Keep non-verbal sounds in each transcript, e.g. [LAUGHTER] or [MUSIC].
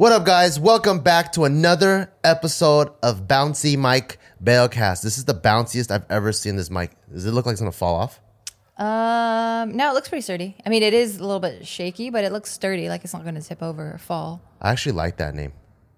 What up, guys? Welcome back to another episode of Bouncy Mike Bailcast. This is the bounciest I've ever seen this mic. Does it look like it's gonna fall off? Um, no, it looks pretty sturdy. I mean, it is a little bit shaky, but it looks sturdy, like it's not to tip over or fall. I actually like that name,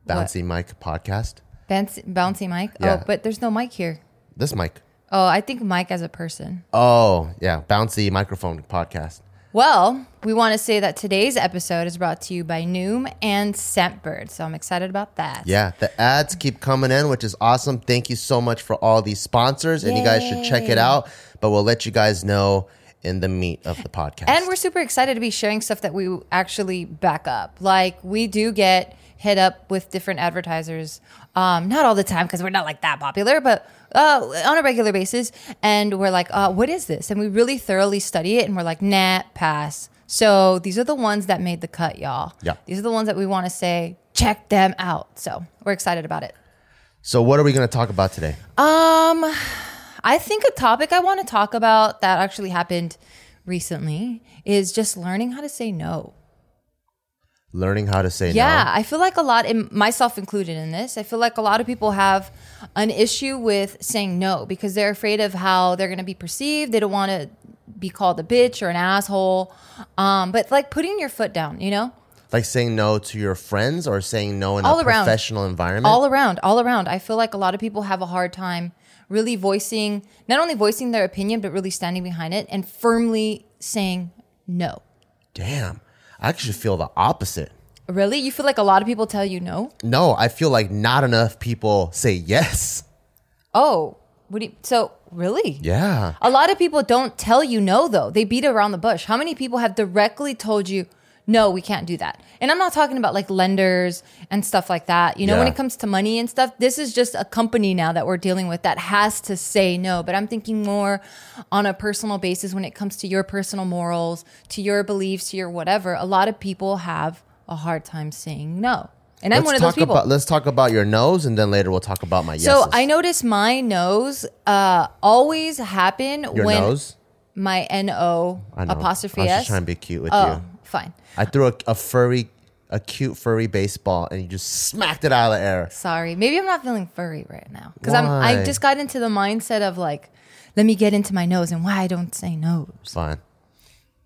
Bouncy Mike Podcast. Bouncy, bouncy mic. Yeah. Oh, but there's no mic here. This mic. Oh, I think Mike as a person. Oh yeah, Bouncy Microphone Podcast. Well, we want to say that today's episode is brought to you by Noom and Scentbird, so I'm excited about that. Yeah, the ads keep coming in, which is awesome. Thank you so much for all these sponsors, and you guys should check it out. But we'll let you guys know in the meat of the podcast. And we're super excited to be sharing stuff that we actually back up. Like we do get hit up with different advertisers, um, not all the time because we're not like that popular, but uh, on a regular basis. And we're like, uh, what is this? And we really thoroughly study it, and we're like, nah, pass. So these are the ones that made the cut, y'all. Yeah. These are the ones that we want to say, check them out. So we're excited about it. so, what are we going to talk about today? Um, I think a topic I want to talk about that actually happened recently is just learning how to say no. Learning how to say no. Yeah, no. I feel like a lot, in, myself included in this, I feel like a lot of people have an issue with saying no because they're afraid of how they're going to be perceived. They don't want to be called a bitch or an asshole. Um, but like putting your foot down, you know? Like saying no to your friends or saying no in All a around. professional environment. all around all around i feel like a lot of people have a hard time really voicing not only voicing their opinion but really standing behind it and firmly saying no Damn. I actually feel the opposite. really you feel like a lot of people tell you no No, I feel like not enough people say yes. oh what do you so really Yeah. a lot of people don't tell you no though they beat around the bush how many people have directly told you no we can't do that. And i'm not talking about like lenders and stuff like that. You know when it comes to money and stuff this is just a company now that we're dealing with that has to say no. But i'm thinking more on a personal basis when it comes to your personal morals to your beliefs to your whatever. A lot of people have a hard time saying no. And i'm Let's one of those talk people. about let's talk about your nose and then later we'll talk about my yeses. so i notice my nose uh, always happen your when nose. my no apostrophe I was s just trying to be cute with oh you. Fine I threw a, a furry, a cute furry baseball, and you just smacked it out of the air. Sorry, maybe I'm not feeling furry right now because I'm. I Why? just got into the mindset of like, let me get into my nose and why I don't say nose. Fine,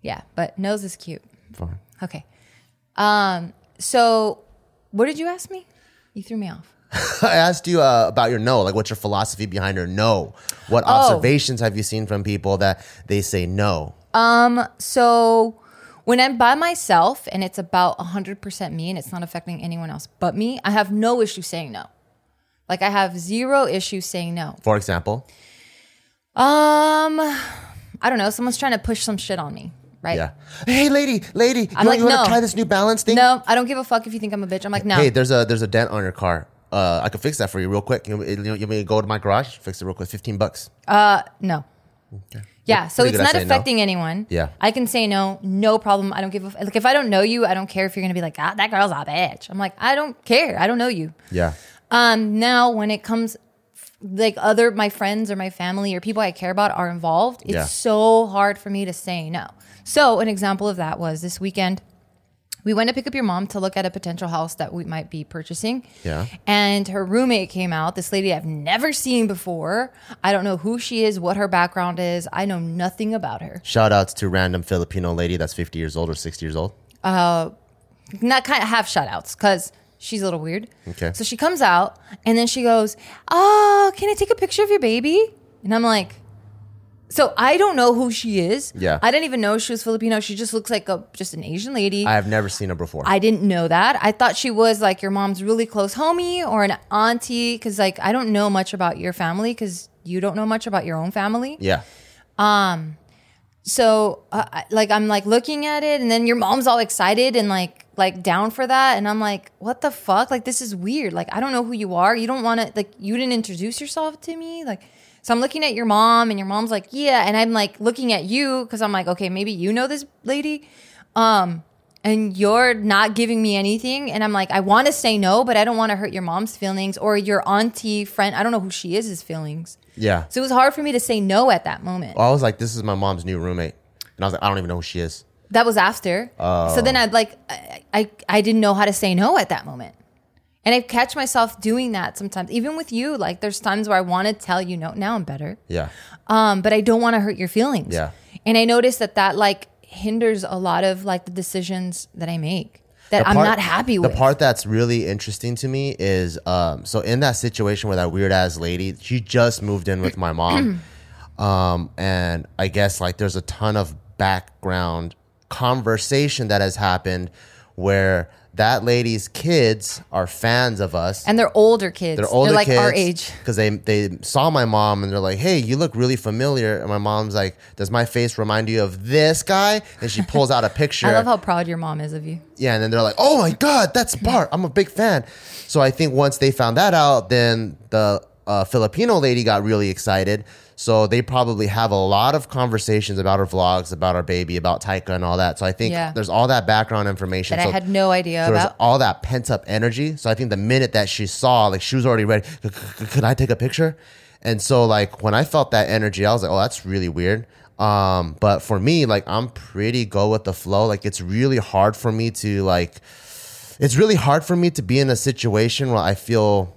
Yeah, but nose is cute. fine. Okay. Um. So, what did you ask me? You threw me off. [LAUGHS] I asked you uh, about your no, like what's your philosophy behind your no? What Oh. observations have you seen from people that they say no? Um, so, when I'm by myself and it's about 100% me and it's not affecting anyone else but me, I have no issue saying no. Like I have zero issue saying no. For example, Um, I don't know. Someone's trying to push some shit on me, right? yeah. Hey, lady, lady, you, I'm want, like, you want no. to try this New Balance thing? No, I don't give a fuck if you think I'm a bitch. I'm like, no. Hey, there's a there's a dent on your car. Uh, I can fix that for you real quick. You, you, you me to go to my garage, fix it real quick, fifteen bucks. Uh, no. Yeah, so it's not saying no. affecting anyone. Yeah. I can say no, no problem. I don't give a f- like if I don't know you, I don't care if you're gonna be like, ah, that girl's a bitch. I'm like, I don't care. I don't know you. Yeah, Um, now when it comes like other my friends or my family or people I care about are involved, it's Yeah. so hard for me to say no. So an example of that was this weekend. We went to pick up your mom to look at a potential house that we might be purchasing. Yeah. And her roommate came out, this lady I've never seen before. I don't know who she is, what her background is. I know nothing about her. shout outs to random Filipino lady that's fifty years old or sixty years old. Uh, not kind of half shout outs because she's a little weird. Okay. So she comes out and then she goes, Oh, can I take a picture of your baby? And I'm like, so I don't know who she is. Yeah. I didn't even know she was Filipino. She just looks like a just an Asian lady. I have never seen her before. I didn't know that. I thought she was like your mom's really close homie or an auntie because like I don't know much about your family because you don't know much about your own family. yeah, Um So uh, like I'm like looking at it and then your mom's all excited and like like down for that and I'm like what the fuck like this is weird like I don't know who you are you don't want to like you didn't introduce yourself to me like so I'm looking at your mom and your mom's like yeah and I'm like looking at you because I'm like okay maybe you know this lady um and you're not giving me anything and i'm like i want to say no but i don't want to hurt your mom's feelings or your auntie friend i don't know who she is his feelings yeah. so it was hard for me to say no at that moment Well, I was like, this is my mom's new roommate, and I was like, I don't even know who she is. That was after. So then I'd like, I, I, I didn't know how to say no at that moment. And I catch myself doing that sometimes, even with you. Like there's times where I want to tell you no. Now I'm better, Yeah. um, but I don't want to hurt your feelings. Yeah. And I notice that that like hinders a lot of like the decisions that I make that The I'm not happy with. The part that's really interesting to me is um, so in that situation where that weird ass lady, she just moved in with my mom. [CLEARS THROAT] um, and I guess like there's a ton of background conversation that has happened where that lady's kids are fans of us. and they're older kids. they're older like kids our age. because they they saw my mom and they're like, "Hey, you look really familiar." And my mom's like, "Does my face remind you of this guy?" And she pulls out a [LAUGHS] picture. I love how proud your mom is of you. Yeah, and then they're like, "Oh my god, that's Bart! I'm a big fan." So I think once they found that out, then the uh, Filipino lady got really excited. So they probably have a lot of conversations about our vlogs, about our baby, about Taika, and all that. So I think Yeah. there's all that background information. That so I had no idea there was about. all that pent up energy. So I think the minute that she saw, like, she was already ready. "C- c- Could I take a picture? And so, like, when I felt that energy, I was like, oh, that's really weird. Um, but for me, like, I'm pretty go with the flow. Like, it's really hard for me to, like, it's really hard for me to be in a situation where I feel,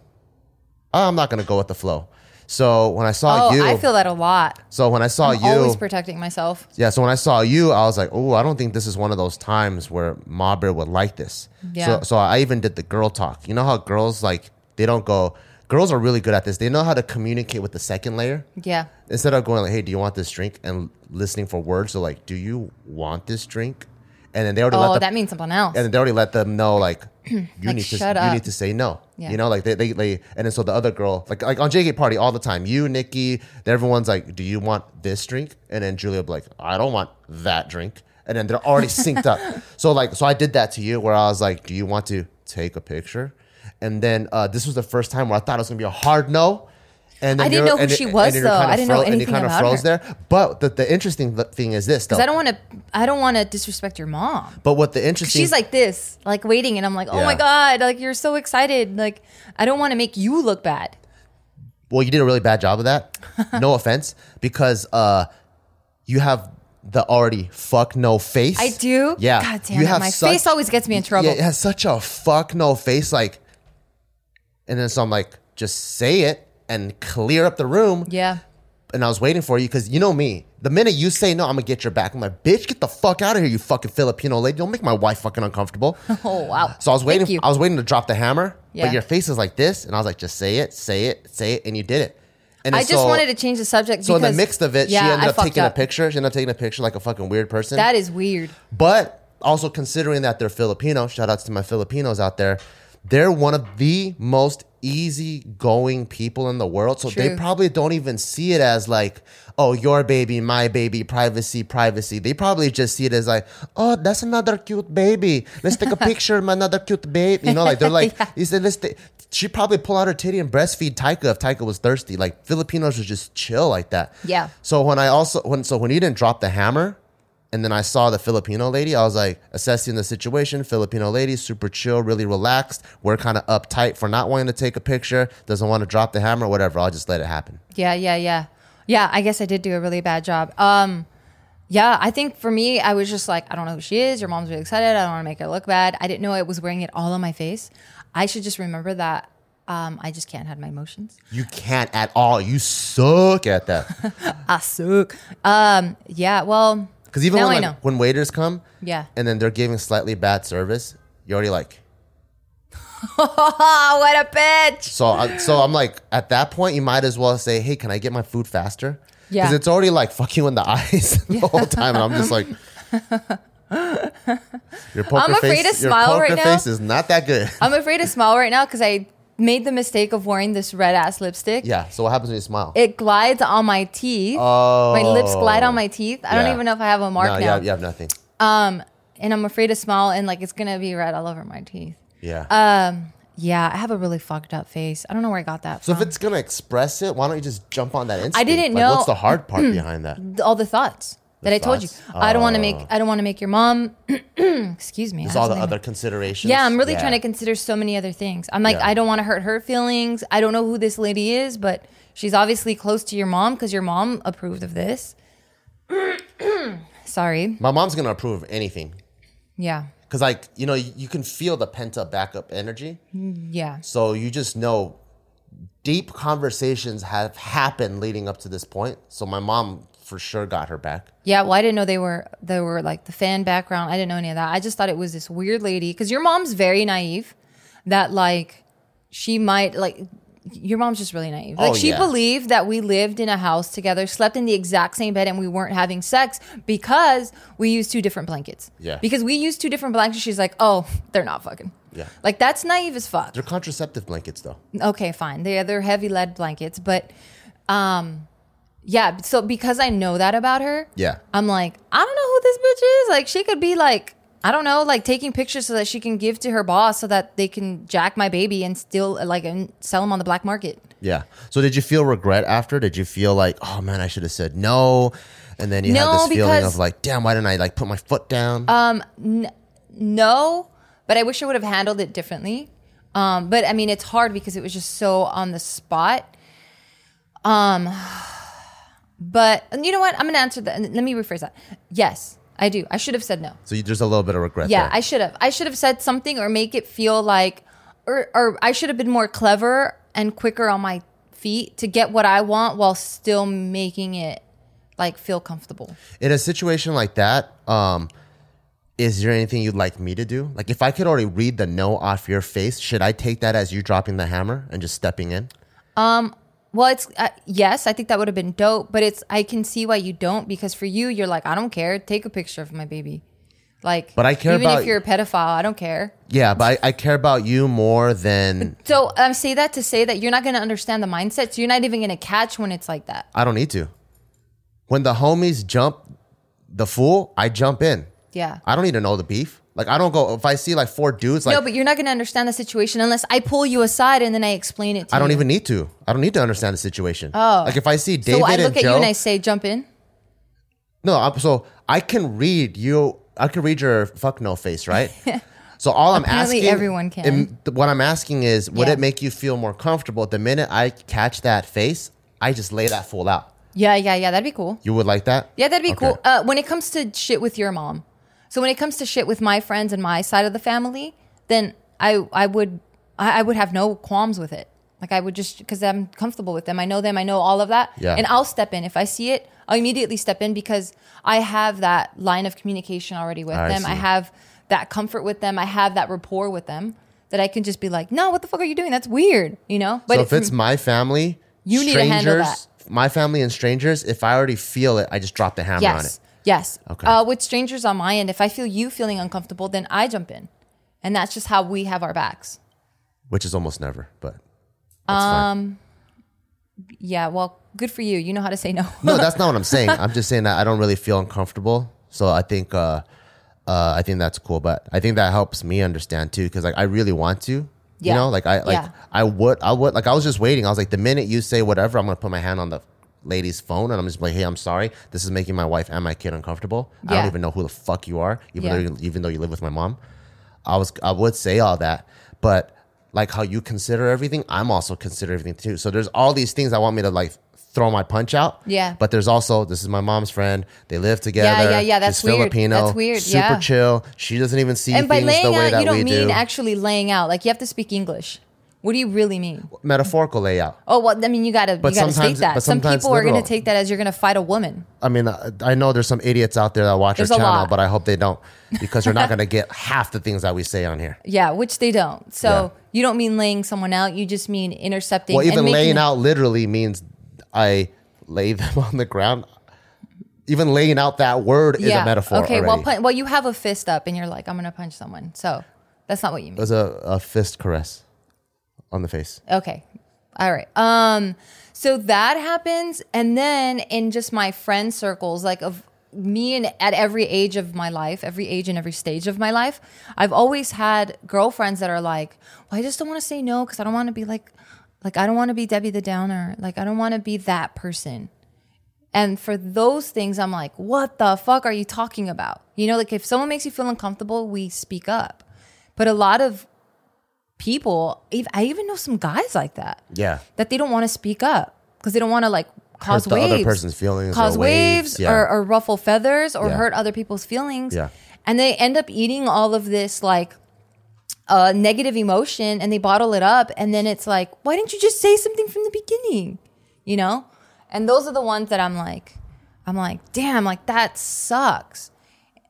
oh, I'm not going to go with the flow. So when I saw Oh, you, I feel that a lot. so when I saw I'm you, always protecting myself. yeah, so when I saw you, I was like, oh, I don't think this is one of those times where Mabir would like this. Yeah. So, so I even did the girl talk. You know how girls like they don't go. Girls are really good at this. They know how to communicate with the second layer Yeah. instead of going like, "Hey, do you want this drink?" and listening for words. So like, "Do you want this drink?" And then they already Oh, let the, that means something else. and then they already let them know like [CLEARS THROAT] you Like, need to you up. need to say no. Yeah. You know, like they, they they and then so the other girl like like on JK party all the time. You, Nikki, everyone's like, "Do you want this drink?" And then Julia like, "I don't want that drink." And then they're already synced up. [LAUGHS] So like so I did that to you where I was like, "Do you want to take a picture?" And then uh, this was the first time where I thought it was gonna be a hard no. And I didn't know who she was, though. I didn't know fro- and you anything kinda about froze her. there. But the, the interesting thing is this, though. Because I don't want to. I don't want to disrespect your mom. but what the interesting She's like this, like waiting, and I'm like, oh Yeah. my god, like you're so excited. Like I don't want to make you look bad. Well, you did a really bad job of that. No [LAUGHS] offense, because uh, you have the already fuck no face. I do. Yeah. God damn you it, my such- face always gets me in trouble. Yeah, it has such a fuck no face, like, and then so I'm like, just say it and clear up the room. yeah. And I was waiting for you because you know me. The minute you say no, I'm gonna get your back. I'm like, bitch, get the fuck out of here, you fucking Filipino lady. Don't make my wife fucking uncomfortable. [LAUGHS] Oh wow. So I was waiting. Thank you. I was waiting to drop the hammer, Yeah. but your face is like this, and I was like, just say it, say it, say it, and you did it. And I then just so- wanted to change the subject. So in the because- mix of it, yeah, she ended I up fucked taking a picture. She ended up taking a picture like a fucking weird person. That is weird. but also considering that they're Filipino, shout outs to my Filipinos out there. They're one of the most easygoing people in the world. So they probably don't even see it as like, oh, your baby, my baby, privacy, privacy. They probably just see it as like, oh, that's another cute baby. Let's take a [LAUGHS] picture of another cute baby. You know, like they're like, [LAUGHS] he said, let's take. She probably pull out her titty and breastfeed Taika if Taika was thirsty. Like Filipinos are just chill like that. Yeah. So when I also when so when he didn't drop the hammer, and then I saw the Filipino lady, I was like assessing the situation. Filipino lady, super chill, really relaxed. We're kind of uptight for not wanting to take a picture, doesn't want to drop the hammer, whatever. I'll just let it happen. Yeah, yeah, yeah. Yeah, I guess I did do a really bad job. Um yeah, I think for me, I was just like, I don't know who she is. Your mom's really excited. I don't want to make her look bad. I didn't know I was wearing it all on my face. I should just remember that um, I just can't hide my emotions. You can't at all. You suck at that. [LAUGHS] I suck. Um, yeah, well, Because even now when, I like, know. when waiters come Yeah. and then they're giving slightly bad service, you're already like. Oh, [LAUGHS] what a bitch. So, I, so I'm like, at that point, you might as well say, "Hey, can I get my food faster?" Yeah. Because it's already like fuck you in the [LAUGHS] eyes the whole time, and I'm just like, [LAUGHS] your poker I'm afraid face, to your smile poker right now. face is not that good. I'm afraid to smile right now because I made the mistake of wearing this red ass lipstick. yeah. So what happens when you smile? It glides on my teeth. oh, My lips glide on my teeth. I Yeah. don't even know if I have a mark no, now. you have, you have nothing. Um, and I'm afraid to smile and like it's gonna be red all over my teeth. Yeah. Um, yeah, I have a really fucked up face. I don't know where I got that so from. if it's gonna express it, why don't you just jump on that? Instinct? I didn't Like, know- What's the hard part [CLEARS THROAT] behind that? all the thoughts that I told you. I don't want to make. Oh. I don't want to make your mom. [CLEARS THROAT] excuse me. There's all the other considerations. Yeah, I'm really Yeah. trying to consider so many other things. I'm like, Yeah. I don't want to hurt her feelings. I don't know who this lady is, but she's obviously close to your mom because your mom approved of this. [CLEARS THROAT] Sorry. My mom's gonna approve of anything Yeah. because, like, you know, you, you can feel the pent up backup energy. Yeah. So you just know deep conversations have happened leading up to this point. So my mom for sure got her back. Yeah, well, I didn't know they were they were like the fan background. I didn't know any of that. I just thought it was this weird lady because your mom's very naive. That like she might like your mom's just really naive. Like Oh, she yeah. believed that we lived in a house together, slept in the exact same bed, and we weren't having sex because we used two different blankets. Yeah. Because we used two different blankets. She's like, oh, they're not fucking. Yeah. Like that's naive as fuck. They're contraceptive blankets though. Okay, fine. They're they're heavy lead blankets, but um yeah, so because I know that about her, Yeah. I'm like, I don't know who this bitch is. Like she could be like I don't know, like taking pictures so that she can give to her boss so that they can jack my baby and still like and sell them on the black market. Yeah. So did you feel regret after? Did you feel like, oh man, I should have said no? And then you No, had this feeling because- of like, damn, why didn't I like put my foot down? Um no, but I wish I would have handled it differently. Um, but I mean, it's hard because it was just so on the spot. Um, but you know what? I'm gonna answer that. Let me rephrase that. Yes, I do. I should have said no. so you, there's a little bit of regret Yeah, there. I should have. I should have said something or make it feel like, or or I should have been more clever and quicker on my feet to get what I want while still making it like feel comfortable. In a situation like that, um, is there anything you'd like me to do? Like if I could already read the no off your face, should I take that as you dropping the hammer and just stepping in? Well, it's uh, yes, I think that would have been dope, but it's I can see why you don't because for you, you're like, I don't care. Take a picture of my baby. Like, But I care even about- if you're a pedophile, I don't care. Yeah, but I, I care about you more than So I um, say that to say that you're not going to understand the mindset. So you're not even going to catch when it's like that. I don't need to. When the homies jump the fool, I jump in. Yeah. I don't need to know the beef. Like I don't go if I see like four dudes like no, but you're not going to understand the situation unless I pull you aside and then I explain it to you. I don't even need to. I don't need to understand the situation. Oh. Like if I see David So I and look at Joe, you and I say, jump in. no, I'm, so I can read you. I can read your fuck no face, right? [LAUGHS] so all I'm Apparently asking, everyone can. what I'm asking is, would Yeah. it make you feel more comfortable? The minute I catch that face, I just lay that fool out. Yeah, yeah, yeah. That'd be cool. You would like that? Yeah, that'd be Okay. cool. Uh, when it comes to shit with your mom, so when it comes to shit with my friends and my side of the family, then I I would I, I would have no qualms with it. Like I would just because I'm comfortable with them. I know them. I know all of that. Yeah. And I'll step in if I see it. I'll immediately step in because I have that line of communication already with I them. I have that comfort with them. I have that rapport with them that I can just be like, no, what the fuck are you doing? That's weird. You know. But so if it- it's my family, You need to handle strangers, My family and strangers, if I already feel it, I just drop the hammer on it. Yes. Okay. Uh, with strangers on my end, if I feel you feeling uncomfortable, then I jump in. And that's just how we have our backs. Which is almost never, but that's fine. Yeah, well, good for you. You know how to say no. No, that's not what I'm saying. [LAUGHS] I'm just saying that I don't really feel uncomfortable. So I think uh, uh, I think that's cool. But I think that helps me understand too, because like I really want to. Yeah. You know, like I like Yeah. I would I would like I was just waiting. I was like, the minute you say whatever, I'm gonna put my hand on the lady's phone and I'm just like, hey, I'm sorry. This is making my wife and my kid uncomfortable. I don't even know who the fuck you are, even Yeah. though you, even though you live with my mom. I was I would say all that, but like how you consider everything, I'm also consider everything too. So there's all these things I want me to like throw my punch out. Yeah. But there's also this is my mom's friend. They live together. yeah, yeah, yeah. that's She's weird. Filipino. That's weird, Super yeah. chill. She doesn't even see and by laying way out, you don't mean do. actually laying out. Like you have to speak English. What do you really mean? Metaphorical layout. Oh, well, I mean, you gotta, But you gotta state that. Some people are gonna take that as you're gonna fight a woman. I mean, I I know there's some idiots out there that watch There's our channel, but I hope they don't because you're not [LAUGHS] to get half the things that we say on here. Yeah, which they don't. So Yeah. you don't mean laying someone out. You just mean intercepting. Well, even laying out literally means I lay them [LAUGHS] on the ground. Even laying out that word is a metaphor. Okay, already. well, well, you have a fist up and you're like, I'm gonna punch someone. So that's not what you mean. it was a, a fist caress on the face. Okay. All right. Um so that happens and then in just my friend circles like of me and at every age of my life, every age and every stage of my life, I've always had girlfriends that are like, "Well, I just don't want to say no cuz I don't want to be like like I don't want to be Debbie the Downer. Like I don't want to be that person." And for those things, I'm like, what the fuck are you talking about? You know, like if someone makes you feel uncomfortable, we speak up. But a lot of people, I even know some guys like that Yeah. that they don't want to speak up because they don't want to like cause the waves, other person's feelings, cause or waves, yeah. or, or ruffle feathers, or Yeah. hurt other people's feelings. Yeah. and they end up eating all of this like uh, negative emotion, and they bottle it up, and then it's like, why didn't you just say something from the beginning? You know, and those are the ones that I'm like, I'm like, damn, like that sucks.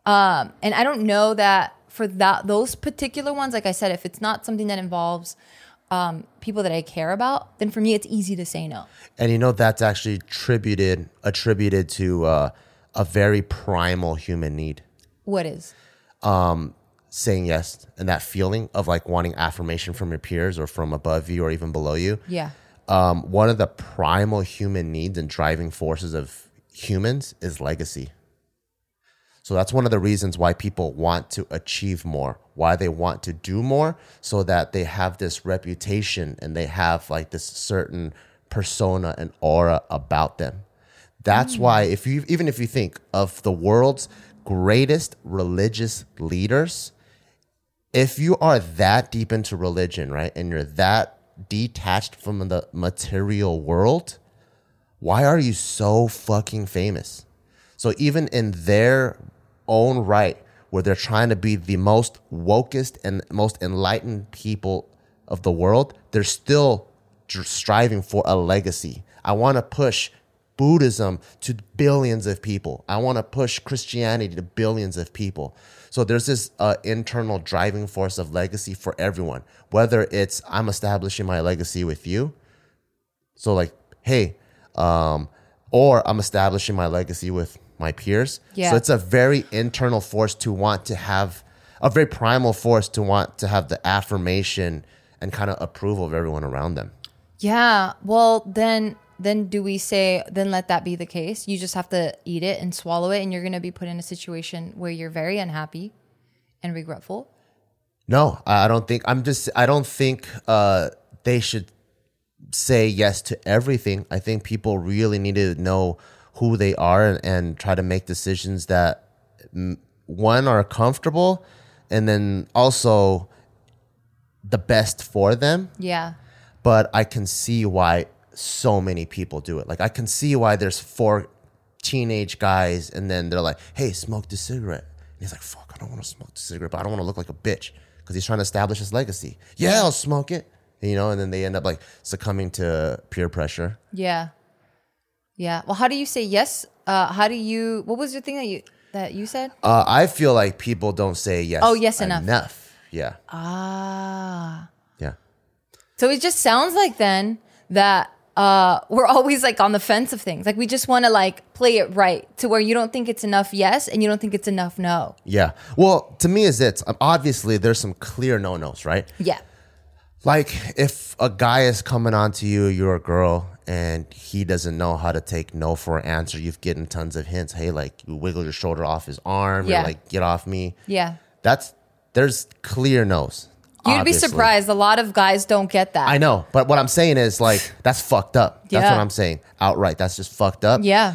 Um, and I don't know that for that those particular ones, like I said, if it's not something that involves um, people that I care about, then for me it's easy to say no. And you know that's actually attributed attributed to uh, a very primal human need, What is? Um, saying yes, and that feeling of like wanting affirmation from your peers or from above you or even below you. Yeah. Um, one of the primal human needs and driving forces of humans is legacy. So that's one of the reasons why people want to achieve more, why they want to do more, so that they have this reputation and they have like this certain persona and aura about them. That's mm. why if you even if you think of the world's greatest religious leaders, if you are that deep into religion, right, and you're that detached from the material world, why are you so fucking famous? So even in their own right, where they're trying to be the most wokest and most enlightened people of the world, they're still striving for a legacy. I want to push Buddhism to billions of people. I want to push Christianity to billions of people. So there's this uh, internal driving force of legacy for everyone. Whether it's I'm establishing my legacy with you, so like, hey, um, or I'm establishing my legacy with my peers. Yeah. So it's a very internal force to want to have a very primal force to want to have the affirmation and kind of approval of everyone around them. Yeah. Well, then then do we say then let that be the case? You just have to eat it and swallow it and you're going to be put in a situation where you're very unhappy and regretful. No, I I don't think I'm just I don't think uh they should say yes to everything. I think people really need to know who they are and, and try to make decisions that one are comfortable and then also the best for them Yeah. but I can see why so many people do it. Like I can see why there's four teenage guys and then they're like, "Hey, smoke the cigarette." And he's like, "Fuck, I don't want to smoke the cigarette, but I don't want to look like a bitch because he's trying to establish his legacy." Yeah, I'll smoke it. You know, and then they end up like succumbing to peer pressure. Yeah. Yeah. Well, how do you say yes? Uh, how do you? What was your thing that you that you said? Uh, I feel like people don't say yes. Oh, yes, enough. Enough. Yeah. Ah. Yeah. So it just sounds like then that uh, we're always like on the fence of things. Like we just want to like play it right to where you don't think it's enough yes and you don't think it's enough no. Yeah. Well, to me, is it's um, obviously there's some clear no nos, right? Yeah. Like if a guy is coming on to you, you're a girl, and he doesn't know how to take no for an answer, you've given tons of hints. Hey, like you wiggle your shoulder off his arm, Yeah. you're like, get off me. Yeah. That's there's clear no's. You'd be surprised. A lot of guys don't get that. I know, but what I'm saying is like that's fucked up. That's Yeah. what I'm saying outright. That's just fucked up. Yeah.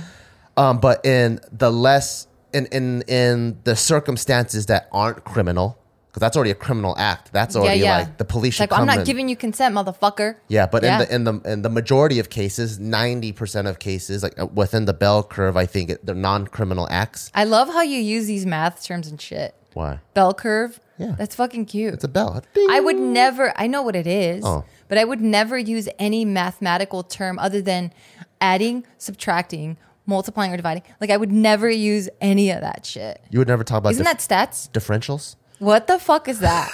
Um, but in the less in in in the circumstances that aren't criminal, because that's already a criminal act. That's already yeah, yeah. like the police It's should like I'm not and- giving you consent, motherfucker. Yeah, but Yeah. in the in the in the majority of cases, ninety percent of cases, like uh, within the bell curve, I think they're non-criminal acts. I love how you use these math terms and shit. Why? Bell curve. Yeah. That's fucking cute. It's a bell. Ding. I would never, I know what it is, Oh. but I would never use any mathematical term other than adding, subtracting, multiplying, or dividing. Like, I would never use any of that shit. You would never talk about Isn't dif- that stats? differentials. What the fuck is that?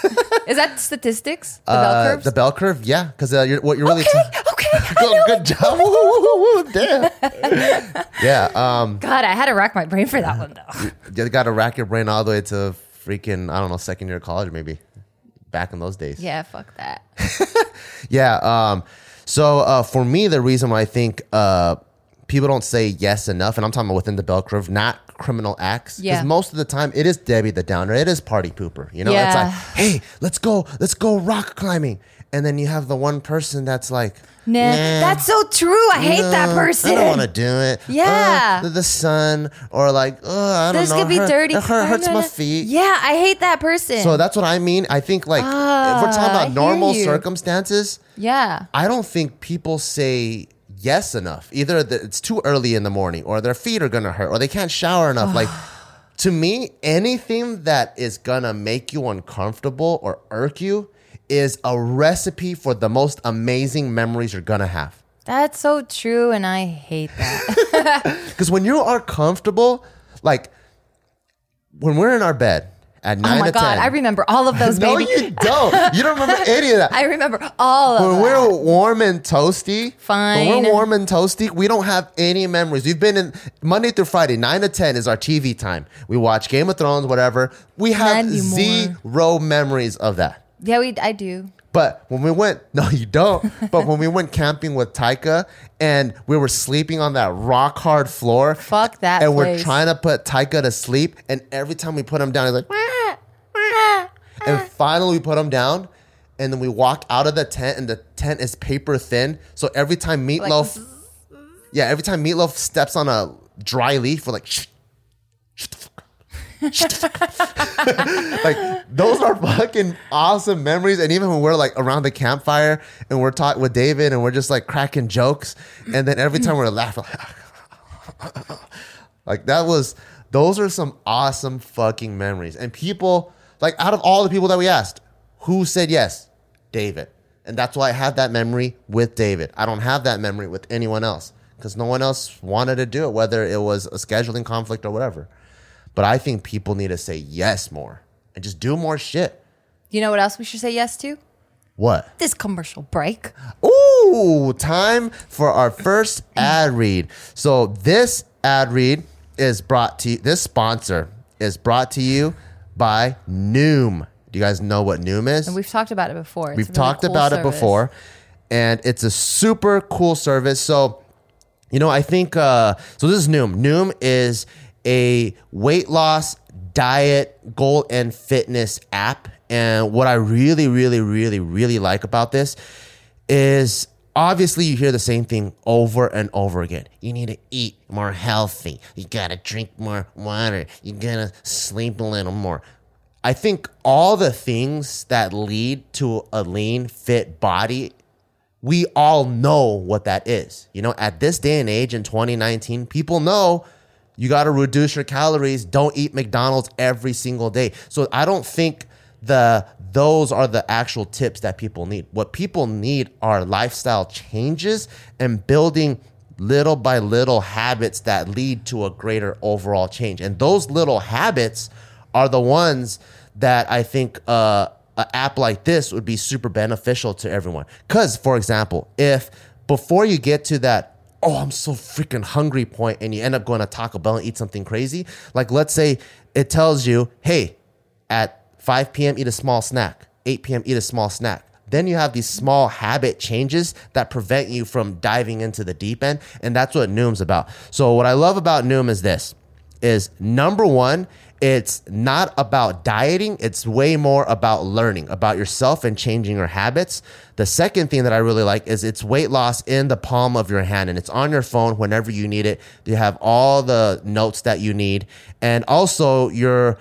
is that statistics? The bell Uh, curves? the bell curve, yeah, because uh, you're, what you're really. okay, [LAUGHS] okay. good, good job. Woo, woo, woo, woo, Damn. yeah. Um. God, I had to rack my brain for that one, though. You got to rack your brain all the way to freaking I don't know second year of college maybe. Back in those days. yeah, fuck that. [LAUGHS] Yeah. Um, so uh, for me, the reason why I think uh, people don't say yes enough, and I'm talking about within the bell curve, not criminal acts. Yeah. Because most of the time, it is Debbie the Downer. It is party pooper. You know, it's Yeah. like, [SIGHS] hey, let's go, let's go rock climbing, and then you have the one person that's like, Nah, nah, that's so true. I hate that person. I don't want to do it. [LAUGHS] Yeah. Uh, the, sun, or like, oh, I don't This know. This could be hurt- dirty. It hurt- hurts my feet. Yeah, I hate that person. So that's what I mean. I think like if we're Ah, talking about hear normal circumstances, yeah. I don't think people say yes enough. Either the, it's too early in the morning, or their feet are gonna hurt, or they can't shower enough. like to me, anything that is gonna make you uncomfortable or irk you is a recipe for the most amazing memories you're gonna have. That's so true, and I hate that. [LAUGHS] Because when you are comfortable, like when we're in our bed at oh nine my to god, ten, I remember all of [LAUGHS] those, no, baby. you don't. You don't remember any of that. [LAUGHS] I remember all of when that. we're warm and toasty, Fine. When we're warm and toasty, we don't have any memories. We've been in Monday through Friday, nine to ten is our TV time. We watch Game of Thrones, whatever. We have zero memories of that. Yeah, we. I do. But when we went, [LAUGHS] no, you don't. but when we went camping with Taika and we were sleeping on that rock hard floor, Fuck that and we're trying to put Taika to sleep, and every time we put him down, he's like. And uh-huh. finally we put him down, and then we walk out of the tent, and the tent is paper thin, so every time Meatloaf, yeah, every time Meatloaf steps on a dry leaf, we're like, shh, shut the fuck up. The fuck [LAUGHS] like those are fucking awesome memories. And even when we're like around the campfire and we're talking with David and we're just like cracking jokes, and then every time we're laughing, like, [LAUGHS] like that was those are some awesome fucking memories. And people like out of all the people that we asked, who said yes? David. And that's why I have that memory with David. I don't have that memory with anyone else because no one else wanted to do it, whether it was a scheduling conflict or whatever. But I think people need to say yes more and just do more shit. You know what else we should say yes to? What? This commercial break. Ooh, time for our first ad read. So this ad read is brought to you, this sponsor is brought to you by Noom. Do you guys know what Noom is? And we've talked about it before. It's We've really talked cool about it before, and it's a super cool service. So, you know, I think uh, so. This is Noom. Noom is a weight loss, diet, goal, and fitness app. And what I really, really, really, really like about this is obviously you hear the same thing over and over again. You need to eat more healthy. You gotta drink more water. You gotta sleep a little more. I think all the things that lead to a lean, fit body, we all know what that is. You know, at this day and age in 2019, people know you got to reduce your calories. Don't eat McDonald's every single day. So I don't think the those are the actual tips that people need. What people need are lifestyle changes and building little by little habits that lead to a greater overall change. And those little habits are the ones that I think uh, an app like this would be super beneficial to everyone. Because, for example, if before you get to that, oh, I'm so freaking hungry point, and you end up going to Taco Bell and eat something crazy, like let's say it tells you, hey, at 5 p.m., eat a small snack, 8 p.m., eat a small snack. Then you have these small habit changes that prevent you from diving into the deep end. And that's what Noom's about. So, what I love about Noom is this is number one, it's not about dieting. It's way more about learning about yourself and changing your habits. The second thing that I really like is it's weight loss in the palm of your hand and it's on your phone whenever you need it. You have all the notes that you need. And also your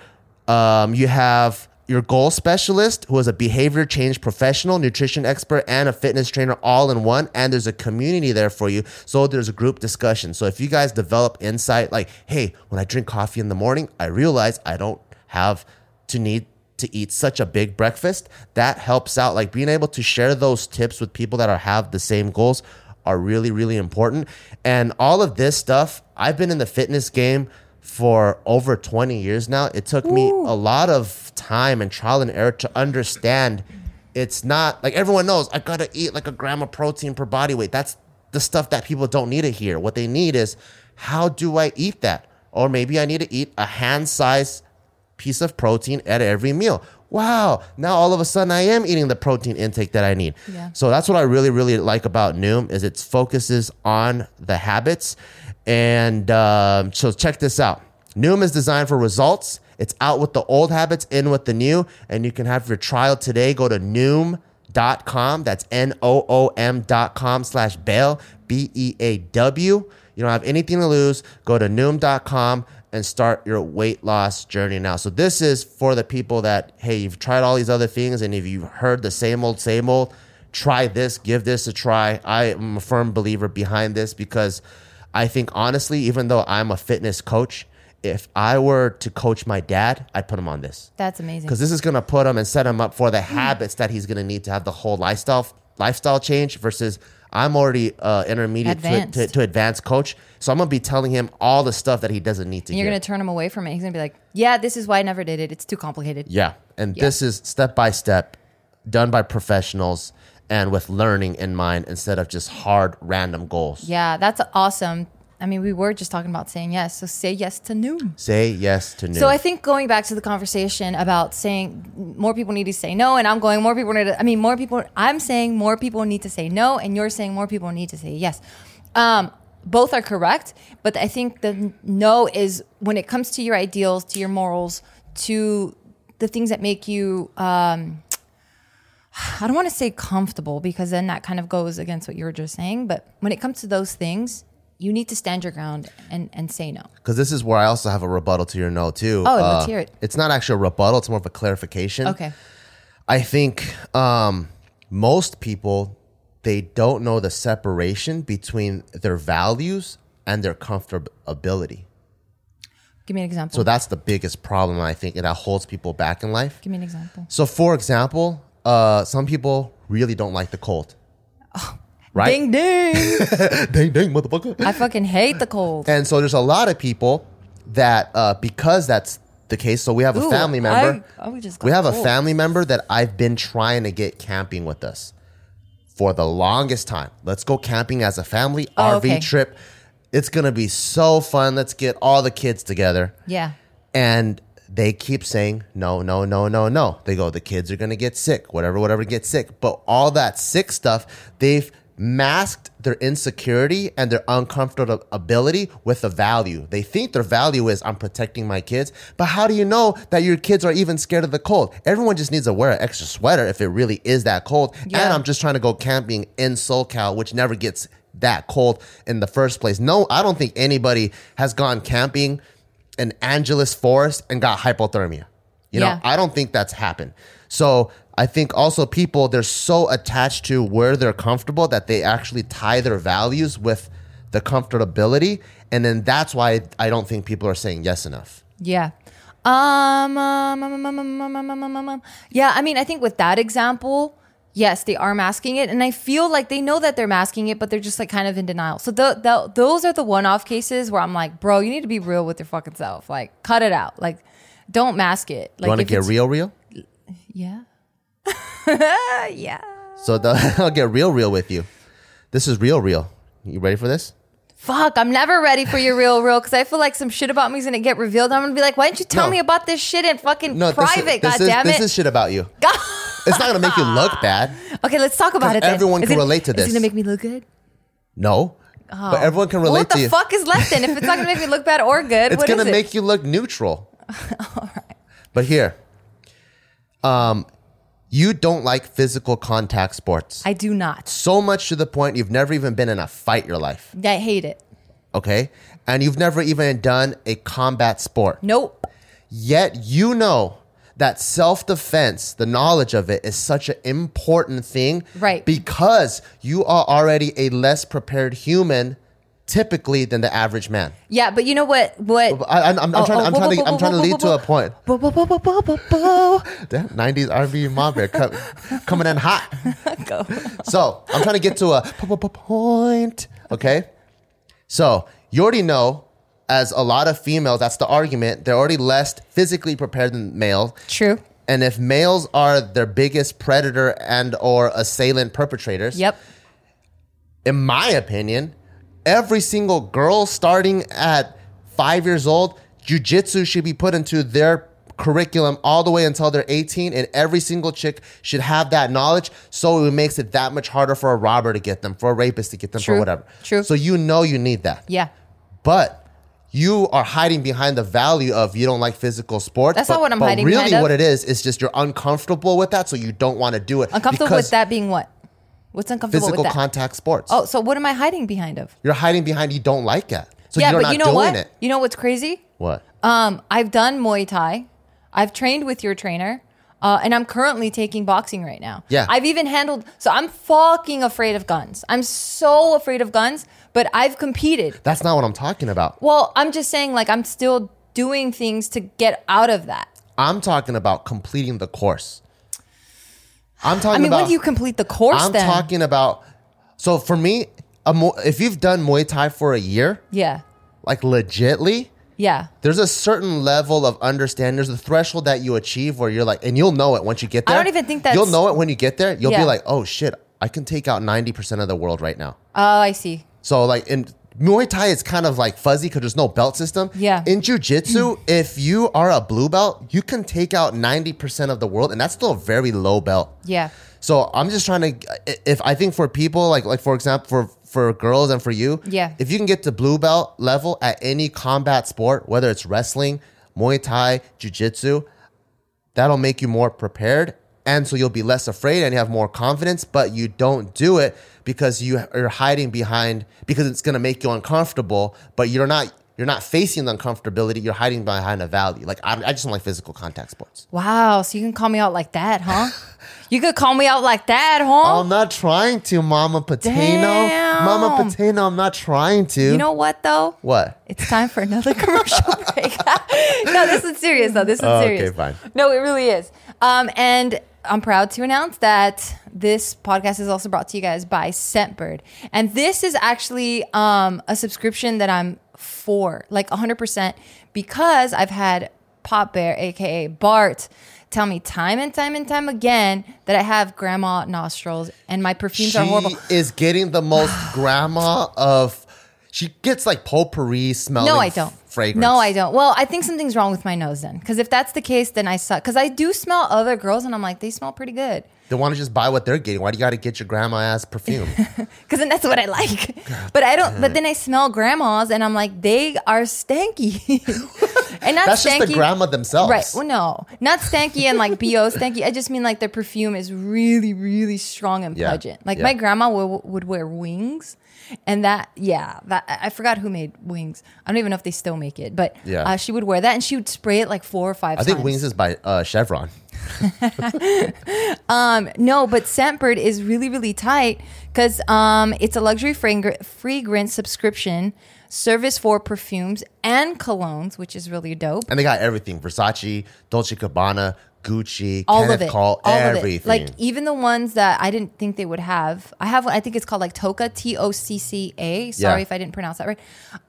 um, you have your goal specialist, who is a behavior change professional, nutrition expert, and a fitness trainer all in one. And there's a community there for you. So there's a group discussion. So if you guys develop insight like, hey, when I drink coffee in the morning, I realize I don't have to need to eat such a big breakfast, that helps out. Like being able to share those tips with people that are have the same goals are really, really important. And all of this stuff, I've been in the fitness game for over 20 years now. It took me a lot of time and trial and error to understand it's not like everyone knows I gotta eat like a gram of protein per body weight. That's the stuff that people don't need to hear. What they need is how do I eat that? Or maybe I need to eat a hand size piece of protein at every meal. Wow, now all of a sudden I am eating the protein intake that I need. Yeah. So that's what I really, really like about Noom is it focuses on the habits. And um, so check this out. Noom is designed for results. It's out with the old habits, in with the new. And you can have your trial today. Go to Noom.com. That's N-O-O-M dot com slash bail, B-E-A-W. You don't have anything to lose. Go to Noom.com and start your weight loss journey now. So this is for the people that, hey, you've tried all these other things and if you've heard the same old, same old, try this, give this a try. I am a firm believer behind this because I think honestly, even though I'm a fitness coach, if I were to coach my dad, I'd put him on this That's amazing. because this is going to put him and set him up for the habits that he's going to need to have the whole lifestyle lifestyle change versus I'm already uh, intermediate to, to, Advanced. to advanced coach, so I'm gonna be telling him all the stuff that he doesn't need to. And you're hear. gonna turn him away from it. He's gonna be like, "Yeah, this is why I never did it. It's too complicated." Yeah. And Yeah. this is step by step, done by professionals and with learning in mind instead of just hard random goals. Yeah, that's awesome. I mean, we were just talking about saying yes, so say yes to new. Say yes to new. So I think going back to the conversation about saying more people need to say no, and I'm going more people need to. I mean, more people. I'm saying more people need to say no, and you're saying more people need to say yes. Um, both are correct, but I think the no is when it comes to your ideals, to your morals, to the things that make you. Um, I don't want to say comfortable because then that kind of goes against what you were just saying. But when it comes to those things, you need to stand your ground and, and say no. because this is where I also have a rebuttal to your no too. Oh, let's hear it. It's not actually a rebuttal; it's more of a clarification. Okay. I think um, most people they don't know the separation between their values and their comfortability. Give me an example. So that's the biggest problem I think that holds people back in life. Give me an example. So, for example, uh, some people really don't like the cold. [LAUGHS] right? Ding ding. [LAUGHS] ding, ding, motherfucker. I fucking hate the cold. And so there's a lot of people that, uh, because that's the case, so we have a family member. I- I would just we got have a family member that I've been trying to get camping with us for the longest time. Let's go camping as a family, Oh, RV okay. trip. It's going to be so fun. Let's get all the kids together. Yeah. And they keep saying, no, no, no, no, no. They go, the kids are going to get sick, whatever, whatever, get sick. But all that sick stuff, they've masked their insecurity and their uncomfortability with a value. They think their value is, I'm protecting my kids. But how do you know that your kids are even scared of the cold? Everyone just needs to wear an extra sweater if it really is that cold. And I'm just trying to go camping in SoCal, which never gets that cold in the first place. No, I don't think anybody has gone camping in Angeles Forest and got hypothermia. You know, Yeah. I don't think that's happened. So I think also people they're so attached to where they're comfortable that they actually tie their values with the comfortability, and then that's why I don't think people are saying yes enough. Yeah. Um, um, um, um, um, um, um, um, um, um, um. yeah, I mean, I think with that example, yes, they are masking it. And I feel like they know that they're masking it, but they're just like kind of in denial. So the, the, those are the one off cases where I'm like, bro, you need to be real with your fucking self. Like, cut it out. Like, don't mask it. Like, You want to get real, real? Yeah. [LAUGHS] yeah. So the, [LAUGHS] I'll get real, real with you. This is real, real. You ready for this? Fuck, I'm never ready for your real, real because I feel like some shit about me is gonna get revealed. I'm gonna be like, why didn't you tell No. me about this shit in fucking No, private? This is, God this damn is, it. This is shit about you. [LAUGHS] It's not gonna make you look [LAUGHS] bad. okay, let's talk about it. Then. everyone Is can it- relate to this. Is it gonna make me look good? No, but everyone can relate Well, what to the you. fuck is left then? If it's not gonna make me look bad or good, It's what gonna is it? make you look neutral. [LAUGHS] All right. But here, um, you don't like physical contact sports. I do not. so much to the point you've never even been in a fight your life, I hate it. okay? And you've never even done a combat sport. Nope. Yet you know that self defense, the knowledge of it, is such an important thing. Right. Because you are already a less prepared human typically than the average man. Yeah, but you know what? What? I, I'm, I'm, I'm Oh, trying, oh, I'm trying, to, I'm trying to lead to a point. Damn, 90s R&B mob bear co- coming in hot. [LAUGHS] Go. So I'm trying to get to a p- p- p- point. Okay. So you already know, as a lot of females, that's the argument. They're already less physically prepared than males. True. And if males are their biggest predator and or assailant perpetrators, Yep. in my opinion, every single girl starting at five years old, jujitsu should be put into their curriculum all the way until they're 18 and every single chick should have that knowledge so it makes it that much harder for a robber to get them for a rapist to get them True. for whatever True. so you know you need that Yeah. but you are hiding behind the value of you don't like physical sports. That's but, not what I'm but hiding Really, behind Really, what it is is just you're uncomfortable with that, so you don't want to do it. Uncomfortable with that being what? What's uncomfortable Physical with that? contact sports. oh, so what am I hiding behind of? You're hiding behind you don't like it, so yeah, you're but not you know doing what? it. You know what's crazy? What? Um, I've done Muay Thai. I've trained with your trainer. Uh, and I'm currently taking boxing right now. Yeah. I've even handled, so I'm fucking afraid of guns. I'm so afraid of guns, but I've competed. That's not what I'm talking about. Well, I'm just saying, like, I'm still doing things to get out of that. I'm talking about completing the course. I'm talking about I mean, about when do you complete the course I'm then? talking about so for me, a Mu- if you've done Muay Thai for a year, yeah. like legitly, Yeah. there's a certain level of understanding. There's a threshold that you achieve where you're like, and you'll know it once you get there. I don't even think that's- you'll know it when you get there. You'll Yeah. be like, oh shit, I can take out ninety percent of the world right now. Oh, I see. So like in Muay Thai, it's kind of like fuzzy because there's no belt system. Yeah. In Jiu-Jitsu, [CLEARS THROAT] if you are a blue belt, you can take out ninety percent of the world, and that's still a very low belt. Yeah. So I'm just trying to, if I think for people like like for example for for girls and for you, Yeah. if you can get to blue belt level at any combat sport, whether it's wrestling, Muay Thai, Jiu-Jitsu, that'll make you more prepared, and so you'll be less afraid and you have more confidence. But you don't do it because you are hiding behind because it's going to make you uncomfortable, but you're not. You're not facing the uncomfortability. You're hiding behind a value. Like I, I just don't like physical contact sports. Wow. So you can call me out like that, huh? [LAUGHS] you could call me out like that, huh? I'm not trying to, Mama Potato. Damn. Mama Potato, I'm not trying to. you know what, though? what? It's time for another commercial [LAUGHS] break. [LAUGHS] no, this is serious though. This is Oh, okay, serious. fine. No, it really is. Um, and I'm proud to announce that this podcast is also brought to you guys by Scentbird. And this is actually um, a subscription that I'm for, like 100%, because I've had Pop Bear, aka Bart, tell me time and time and time again that I have grandma nostrils and my perfumes She are horrible. is getting the most [SIGHS] grandma of. She gets like potpourri smelling. No, I don't. Fragrance. No, I don't. Well, I think something's wrong with my nose then. Because if that's the case, then I suck. Because I do smell other girls, and I'm like, they smell pretty good. They want to just buy what they're getting. Why do you got to get your grandma ass perfume? [LAUGHS] Because then that's what I like. [LAUGHS] but I don't. But then I smell grandmas, and I'm like, they are stanky, [LAUGHS] and not That's stanky. just the grandma themselves. Right. Well, no, not stanky and like bo stanky. I just mean like their perfume is really, really strong and Yeah. pungent. Like Yeah. my grandma would, would wear wings, and that yeah, that I forgot who made wings. I don't even know if they still make it, but Yeah. uh, she would wear that and she would spray it like four or five. I think times. Wings is by uh, Chevron. [LAUGHS] No, but Scentbird is really, really tight because um, it's a luxury fragr- fragrance subscription service for perfumes and colognes, which is really dope. And they got everything Versace, Dolce Gabbana, Gucci, all Kenneth of it, Cole, all everything. of it. Like even the ones that I didn't think they would have. I have one. I think it's called like Tocca T O C C A. Sorry Yeah. if I didn't pronounce that right.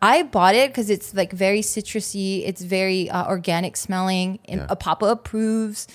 I bought it because it's like very citrusy. It's very uh, organic smelling. And Yeah. A Papa approves.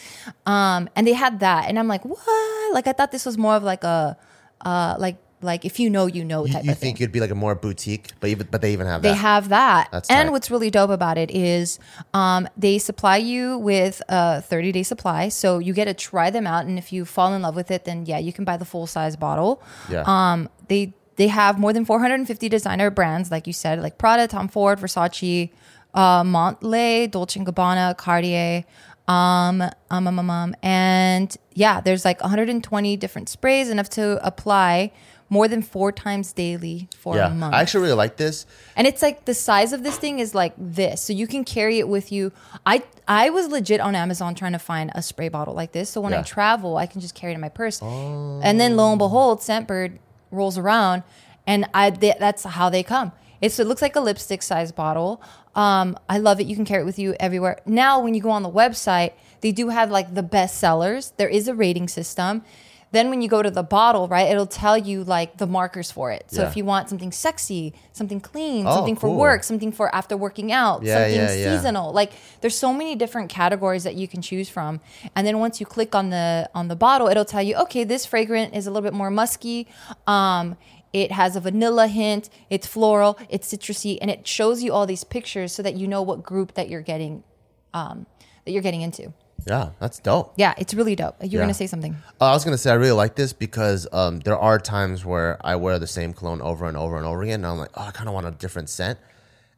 Um, and they had that, and I'm like, what? Like I thought this was more of like a, uh, like like if you know, you know you, type you of think thing. it'd be like a more boutique, but even but they even have that. They that. have that. That's and tight. what's really dope about it is um, they supply you with a 30 day supply. So you get to try them out. And if you fall in love with it, then yeah, you can buy the full size bottle. Yeah. Um, they, they have more than 450 designer brands, like you said, like Prada, Tom Ford, Versace, uh, Montale, Dolce & Gabbana, Cartier. Um, um, um, um, um, and yeah, there's like 120 different sprays, enough to apply more than four times daily for yeah, a month. I actually really like this. And it's like the size of this thing is like this, so you can carry it with you. I I was legit on Amazon trying to find a spray bottle like this, so when I travel, I can just carry it in my purse. And then lo and behold, Scentbird rolls around, and I th- that's how they come. It's it looks like a lipstick size bottle. Um, I love it. You can carry it with you everywhere. Now, when you go on the website, they do have like the best sellers. There is a rating system. Then when you go to the bottle, right, it'll tell you like the markers for it. So Yeah. if you want something sexy, something clean, Oh, something for work, something for after working out, Yeah, something yeah. seasonal. Like there's so many different categories that you can choose from. And then once you click on the on the bottle, it'll tell you, okay, this fragrant is a little bit more musky. Um, it has a vanilla hint, it's floral, it's citrusy, and it shows you all these pictures so that you know what group that you're getting um, that you're getting into. Yeah, that's dope. Yeah, it's really dope. You were Yeah. gonna say something. Uh, I was gonna say I really like this because um, there are times where I wear the same cologne over and over and over again, and I'm like, oh, I kind of want a different scent.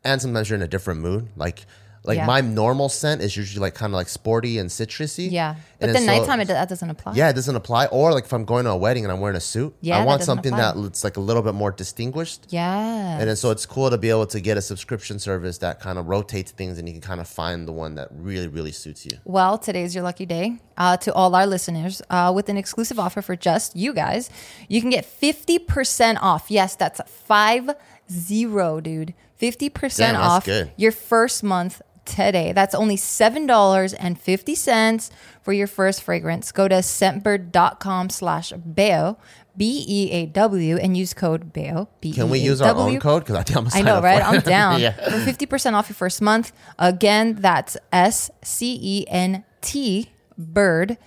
And sometimes you're in a different mood. Like, Like Yeah. my normal scent is usually like kind of like sporty and citrusy. Yeah, but And then so- nighttime it, that doesn't apply. Yeah, it doesn't apply. Or like if I'm going to a wedding and I'm wearing a suit, Yeah, I want doesn't something apply. that looks like a little bit more distinguished. yeah. And then so it's cool to be able to get a subscription service that kind of rotates things and you can kind of find the one that really, really suits you. Well, today's your lucky day. Uh, to all our listeners, uh, with an exclusive offer for just you guys, you can get 50% off. Yes, that's five zero, dude. 50% Damn, off good. your first month today. That's only $7.50 for your first fragrance. Go to scentbird.com slash BEO, B E A W, and use code BEO. Can we use our own code? Because I think I'm I know, right? I'm [LAUGHS] down yeah. for 50% off your first month. Again, that's S C E N T bird.com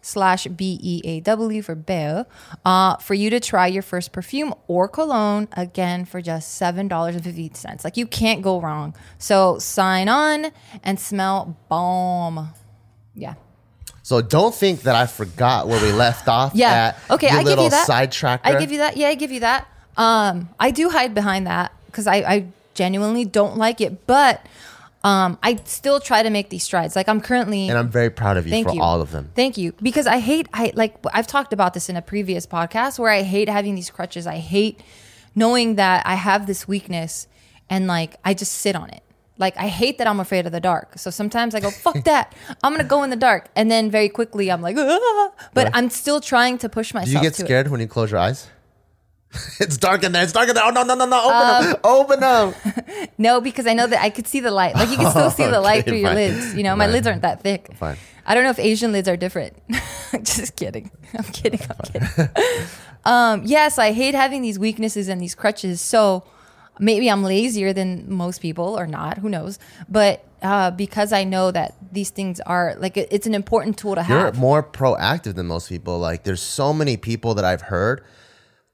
slash B E A W for Beo. Uh, for you to try your first perfume or cologne again for just $7.50. Like you can't go wrong. So sign on and smell bomb. Yeah. So don't think that I forgot where we left off. Yeah. Okay. I give you that. sidetracker. I give you that. Yeah, I give you that. Um, I do hide behind that because I, I genuinely don't like it, but um, I still try to make these strides. Like I'm currently. and I'm very proud of you Thank for you. all of them. Thank you. Because I hate I like I've talked about this in a previous podcast where I hate having these crutches. I hate knowing that I have this weakness and like I just sit on it. Like I hate that I'm afraid of the dark. So sometimes I go, fuck [LAUGHS] that. I'm gonna go in the dark. And then very quickly I'm like, ah. but Right. I'm still trying to push myself. Do you get to it. scared when you close your eyes? [LAUGHS] it's dark in there. It's dark in there. Oh no no no no! Open Um, them! Open them! [LAUGHS] No, because I know that I could see the light. Like you can still [LAUGHS] see the light Okay, through your lids. You know, my Fine. lids aren't that thick. Fine. I don't know if Asian lids are different. Just kidding. I'm kidding. I'm kidding. um, yes, I hate having these weaknesses and these crutches. So maybe I'm lazier than most people or not. Who knows? But uh, because I know that these things are like it- it's an important tool to have. You're more proactive than most people. Like there's so many people that I've heard,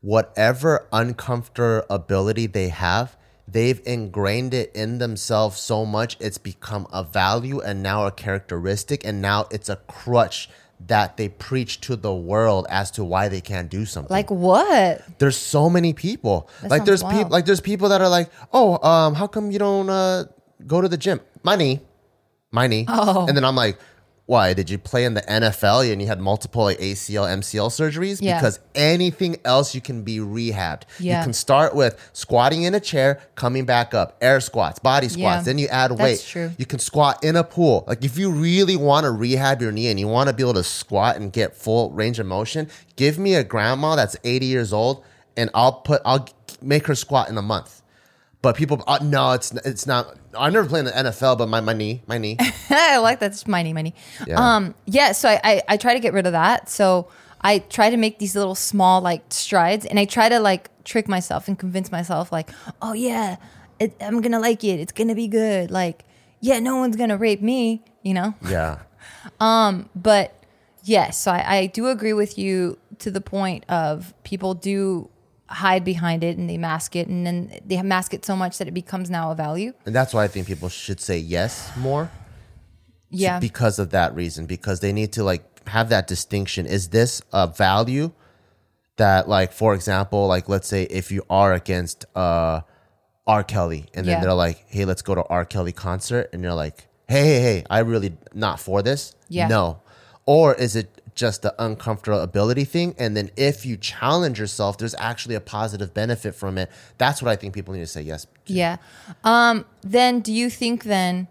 whatever uncomfortability they have, they've ingrained it in themselves so much it's become a value and now a characteristic and now it's a crutch that they preach to the world as to why they can't do something. like what? there's so many people. That like there's people like there's people that are like, "Oh, um how come you don't uh go to the gym?" My knee. My knee. Oh. And then I'm like, "Why? Did you play in the NFL and you had multiple like ACL, MCL surgeries Yeah. because anything else you can be rehabbed. Yeah. You can start with squatting in a chair, coming back up, air squats, body squats, Yeah. then you add That's weight. true. You can squat in a pool. Like if you really want to rehab your knee and you want to be able to squat and get full range of motion, give me a grandma that's 80 years old and I'll put I'll make her squat in a month. But people, uh, no, it's it's not. I never played in the NFL, but my, my knee, my knee. [LAUGHS] I like that. It's money, money. Yeah. Um, yeah. So I, I, I try to get rid of that. So I try to make these little small like strides, and I try to like trick myself and convince myself like, oh yeah, it, I'm gonna like it. It's gonna be good. Like, yeah, no one's gonna rape me. You know. Yeah, [LAUGHS] um, But yes, so I, I do agree with you to the point of people do hide behind it and they mask it, and then they mask it so much that it becomes now a value. and that's why I think people should say yes more. Yeah. because of that reason because they need to like have that distinction is this a value that like for example like let's say if you are against uh R Kelly and then Yeah. they're like hey let's go to R Kelly concert and you're like hey hey hey I really not for this Yeah. no or is it just the uncomfortable ability thing and then if you challenge yourself there's actually a positive benefit from it that's what I think people need to say yes to. Yeah. Um, then do you think then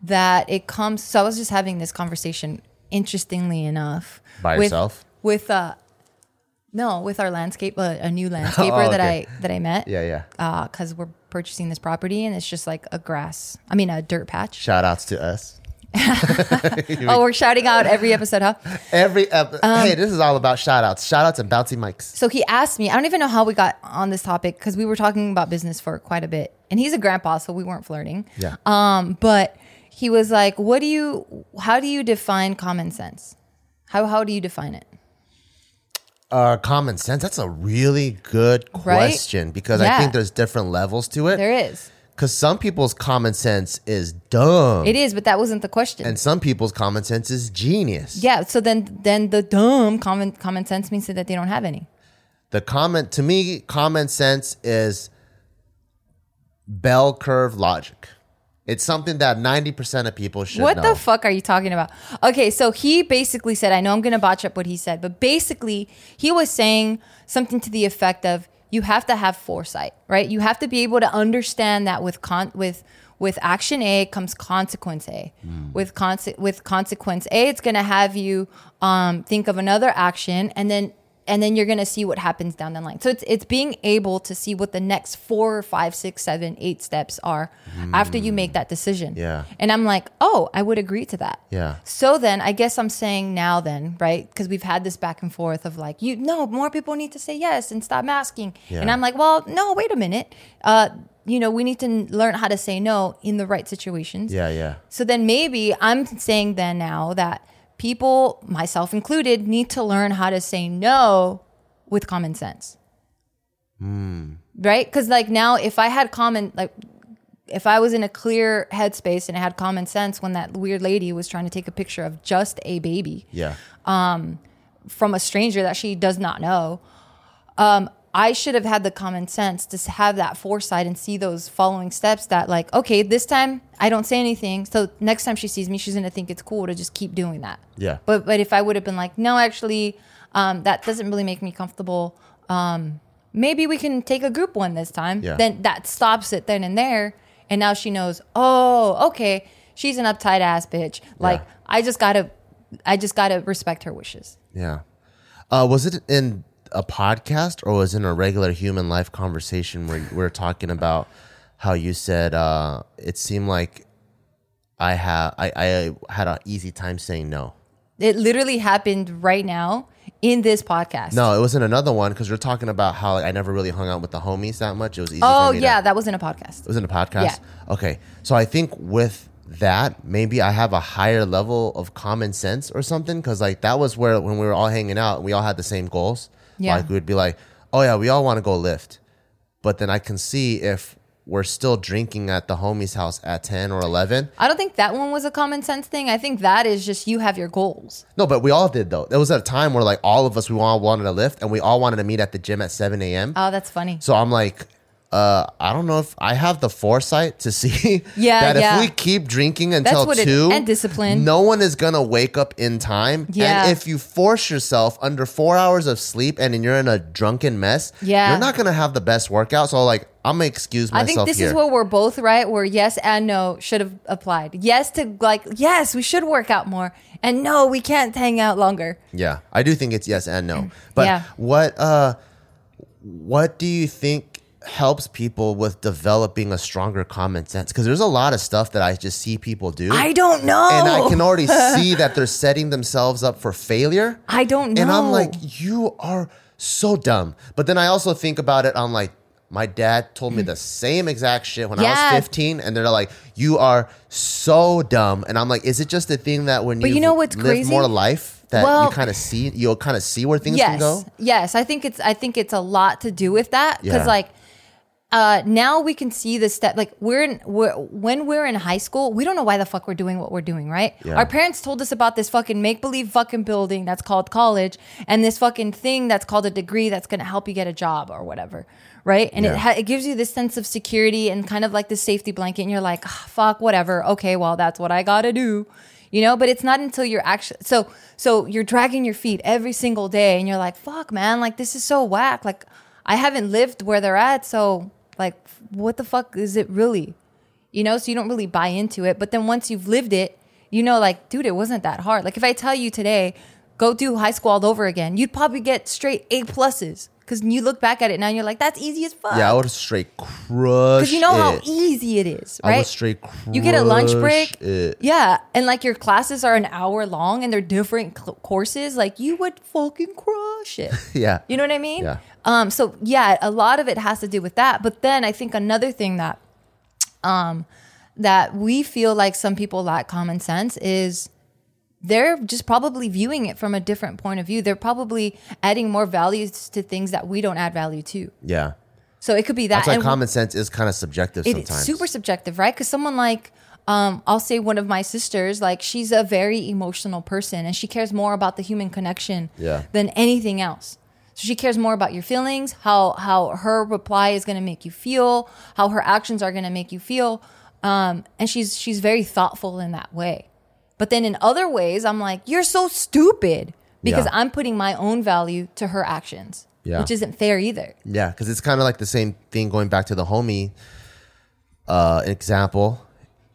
that it comes so I was just having this conversation interestingly enough By with, yourself? with uh no with our landscape uh, a new landscaper [LAUGHS] that okay. I that I met yeah yeah uh cuz we're purchasing this property and it's just like a grass I mean a dirt patch shout outs to us [LAUGHS] oh we're shouting out every episode huh Every ep- Um, hey, this is all about shout outs. Shout outs and bouncy mics. so he asked me i don't even know how we got on this topic because we were talking about business for quite a bit and he's a grandpa so we weren't flirting Yeah. um but he was like what do you how do you define common sense how, how do you define it Uh, common sense. That's a really good Right? question because I think there's different levels to it. there is Because some people's common sense is dumb, it is but that wasn't the question and some people's common sense is genius. yeah so then then the dumb common common sense means that they don't have any The comment to me, common sense is bell curve logic. It's something that 90% of people should What know. the fuck are you talking about? Okay, so he basically said, I know I'm going to botch up what he said, but basically, he was saying something to the effect of you have to have foresight, right? You have to be able to understand that with con- with with action A comes consequence A. With conse- with consequence A, it's going to have you um, think of another action and then and then you're gonna see what happens down the line. So it's it's being able to see what the next four, five, six, seven, eight steps are after you make that decision. Yeah. And I'm like, oh, I would agree to that. Yeah. So then I guess I'm saying now then, right? Because we've had this back and forth of like, you no, more people need to say yes and stop masking. Yeah. And I'm like, well, no, wait a minute. Uh, you know, we need to learn how to say no in the right situations. Yeah, yeah. So then maybe I'm saying then now that people, myself included, need to learn how to say no with common sense. Right? Because like now, if I had common, like, if I was in a clear headspace and I had common sense when that weird lady was trying to take a picture of just a baby Yeah. from a stranger that she does not know, um, I should have had the common sense to have that foresight and see those following steps that, like, okay, this time I don't say anything. So next time she sees me, she's going to think it's cool to just keep doing that. Yeah. But, but if I would have been like, no, actually, um, that doesn't really make me comfortable. Um, maybe we can take a group one this time. Yeah. Then that stops it then and there. And now she knows, oh, okay, she's an uptight ass bitch. Like, Yeah. I just got to, I just got to respect her wishes. Yeah. Uh, was it in a podcast or was it in a regular human life conversation where we are talking about how you said uh, it seemed like I had I, I had an easy time saying no. It literally happened right now in this podcast. No, it was in another one because we're talking about how like, I never really hung out with the homies that much. It was easy. Oh me to- yeah, that was in a podcast. It was in a podcast? Okay. So I think with that, maybe I have a higher level of common sense or something. Cause like that was where when we were all hanging out, we all had the same goals. Yeah. Like we would be like, oh yeah, we all want to go lift. But then I can see if we're still drinking at the homie's house at 10 or 11. I don't think that one was a common sense thing. I think that is just you have your goals. No, but we all did though. There was a time where like all of us, we all wanted to lift and we all wanted to meet at the gym at 7 a.m. Oh, that's funny. So I'm like, uh, I don't know if I have the foresight to see [LAUGHS] Yeah, that yeah. if we keep drinking until what it- two and discipline. no one is gonna wake up in time. Yeah. And if you force yourself under four hours of sleep and then you're in a drunken mess, Yeah. you're not gonna have the best workout. So like, I'm gonna excuse myself. I think this here. is where we're both right. Where yes and no should have applied. Yes to like yes, we should work out more, and no, we can't hang out longer. Yeah, I do think it's yes and no. [CLEARS THROAT] But Yeah. what uh what do you think helps people with developing a stronger common sense? Because there's a lot of stuff that I just see people do. I don't know. and I can already [LAUGHS] see that they're setting themselves up for failure. I don't know. And I'm like, you are so dumb. But then I also think about it, I'm like, my dad told me the [LAUGHS] same exact shit when I was 15, and they're like, "You are so dumb." And I'm like, "Is it just a thing that when But you know what's live crazy? more life that Well- you kind of see, you'll kind of see where things yes, can go?" yes. I think it's I think it's a lot to do with that because Yeah. like uh, now we can see the step. Like we're in we're, when we're in high school, we don't know why the fuck we're doing what we're doing, right? Yeah. Our parents told us about this fucking make believe fucking building that's called college, and this fucking thing that's called a degree that's going to help you get a job or whatever, right? And Yeah. it ha- it gives you this sense of security and kind of like this safety blanket, and you're like, "Ah, fuck, whatever. Okay, well that's what I got to do. You know, but it's not until you're actually so so you're dragging your feet every single day and you're like, fuck man, like this is so whack. Like I haven't lived where they're at, so like what the fuck is it really? You know, so you don't really buy into it. But then once you've lived it, you know, like, dude, it wasn't that hard. Like if I tell you today, go do high school all over again, you'd probably get straight A pluses. Cause you look back at it now and you're like, that's easy as fuck. Yeah, I would straight crush. Because you know how it. easy it is, I right? would straight you get a lunch break. it. Yeah. And like your classes are an hour long and they're different cl- courses. Like you would fucking crush it. [LAUGHS] Yeah. You know what I mean? Yeah. Um, so yeah, a lot of it has to do with that. But then I think another thing that um that we feel like some people lack common sense is they're just probably viewing it from a different point of view. They're probably adding more values to things that we don't add value to. Yeah. So it could be that. That's why And common sense is kind of subjective it's sometimes. super subjective, right? Because someone like, um, I'll say one of my sisters, like she's a very emotional person and she cares more about the human connection Yeah. than anything else. So she cares more about your feelings, how how her reply is going to make you feel, how her actions are going to make you feel. Um, and she's she's very thoughtful in that way. But then in other ways, I'm like, you're so stupid because Yeah. I'm putting my own value to her actions, Yeah. which isn't fair either. Yeah, because it's kind of like the same thing going back to the homie uh, example.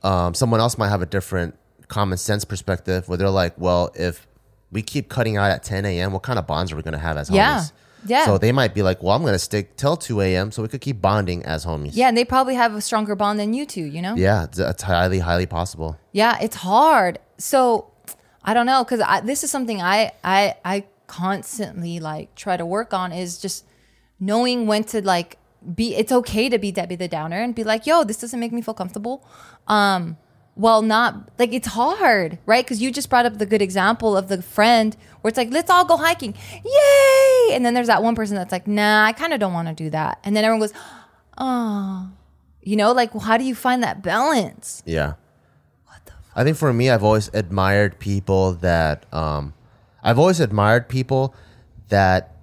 Um, someone else might have a different common sense perspective where they're like, well, if we keep cutting out at 10 a.m., what kind of bonds are we going to have as Yeah. homies? Yeah. So they might be like, well, I'm going to stick till 2 a.m. so we could keep bonding as homies. Yeah, and they probably have a stronger bond than you two, you know? Yeah, it's, highly, highly possible. Yeah, it's hard. So I don't know because this is something I I I constantly like try to work on is just knowing when to like be. It's okay to be Debbie the Downer and be like, "Yo, this doesn't make me feel comfortable." Um, well, not like it's hard, right? Because you just brought up the good example of the friend where it's like, "Let's all go hiking, yay!" And then there's that one person that's like, "Nah, I kind of don't want to do that," and then everyone goes, "Oh." You know, like how do you find that balance? Yeah. I think for me, I've always admired people that um, I've always admired people that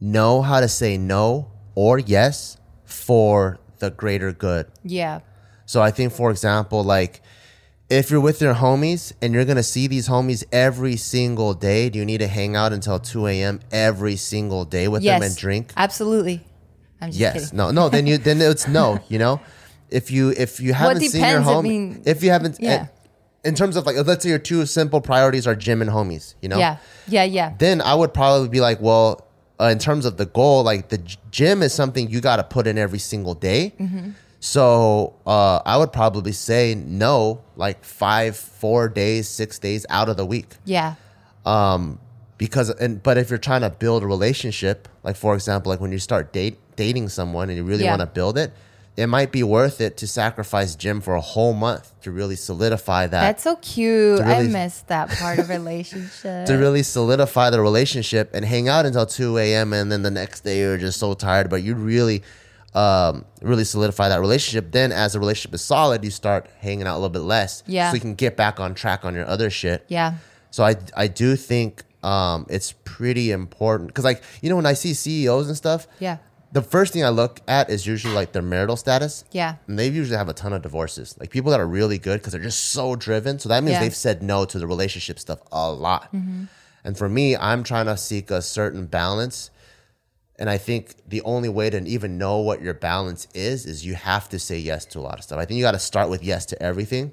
know how to say no or yes for the greater good. Yeah. So I think, for example, like if you're with your homies and you're gonna see these homies every single day, do you need to hang out until two a.m. every single day with yes. them and drink? Absolutely. I'm just Yes. kidding. No. No. Then you. Then it's no. [LAUGHS] You know, if you if you haven't seen your depends, I mean- if you haven't, Yeah. in terms of like, let's say your two simple priorities are gym and homies. You know. Yeah. Yeah. Yeah. Then I would probably be like, well, uh, in terms of the goal, like the gym is something you got to put in every single day. Mm-hmm. So uh, I would probably say no, like five, four days, six days out of the week Yeah. Um, because and but if you're trying to build a relationship like for example like when you start date dating someone and you really Yeah. want to build it it might be worth it to sacrifice gym for a whole month to really solidify that That's so cute. I miss that part of relationship. [LAUGHS] to really solidify the relationship and hang out until 2 a.m and then the next day you're just so tired but you really um, really solidify that relationship then as the relationship is solid you start hanging out a little bit less Yeah. so you can get back on track on your other shit yeah. So I I do think um, it's pretty important because like you know when I see CEOs and stuff, Yeah. the first thing I look at is usually like their marital status. Yeah. and they usually have a ton of divorces. Like people that are really good because they're just so driven. So that means Yeah. Mm-hmm. they've said no to the relationship stuff a lot. And for me, I'm trying to seek a certain balance. And I think the only way to even know what your balance is is you have to say yes to a lot of stuff. I think you got to start with yes to everything.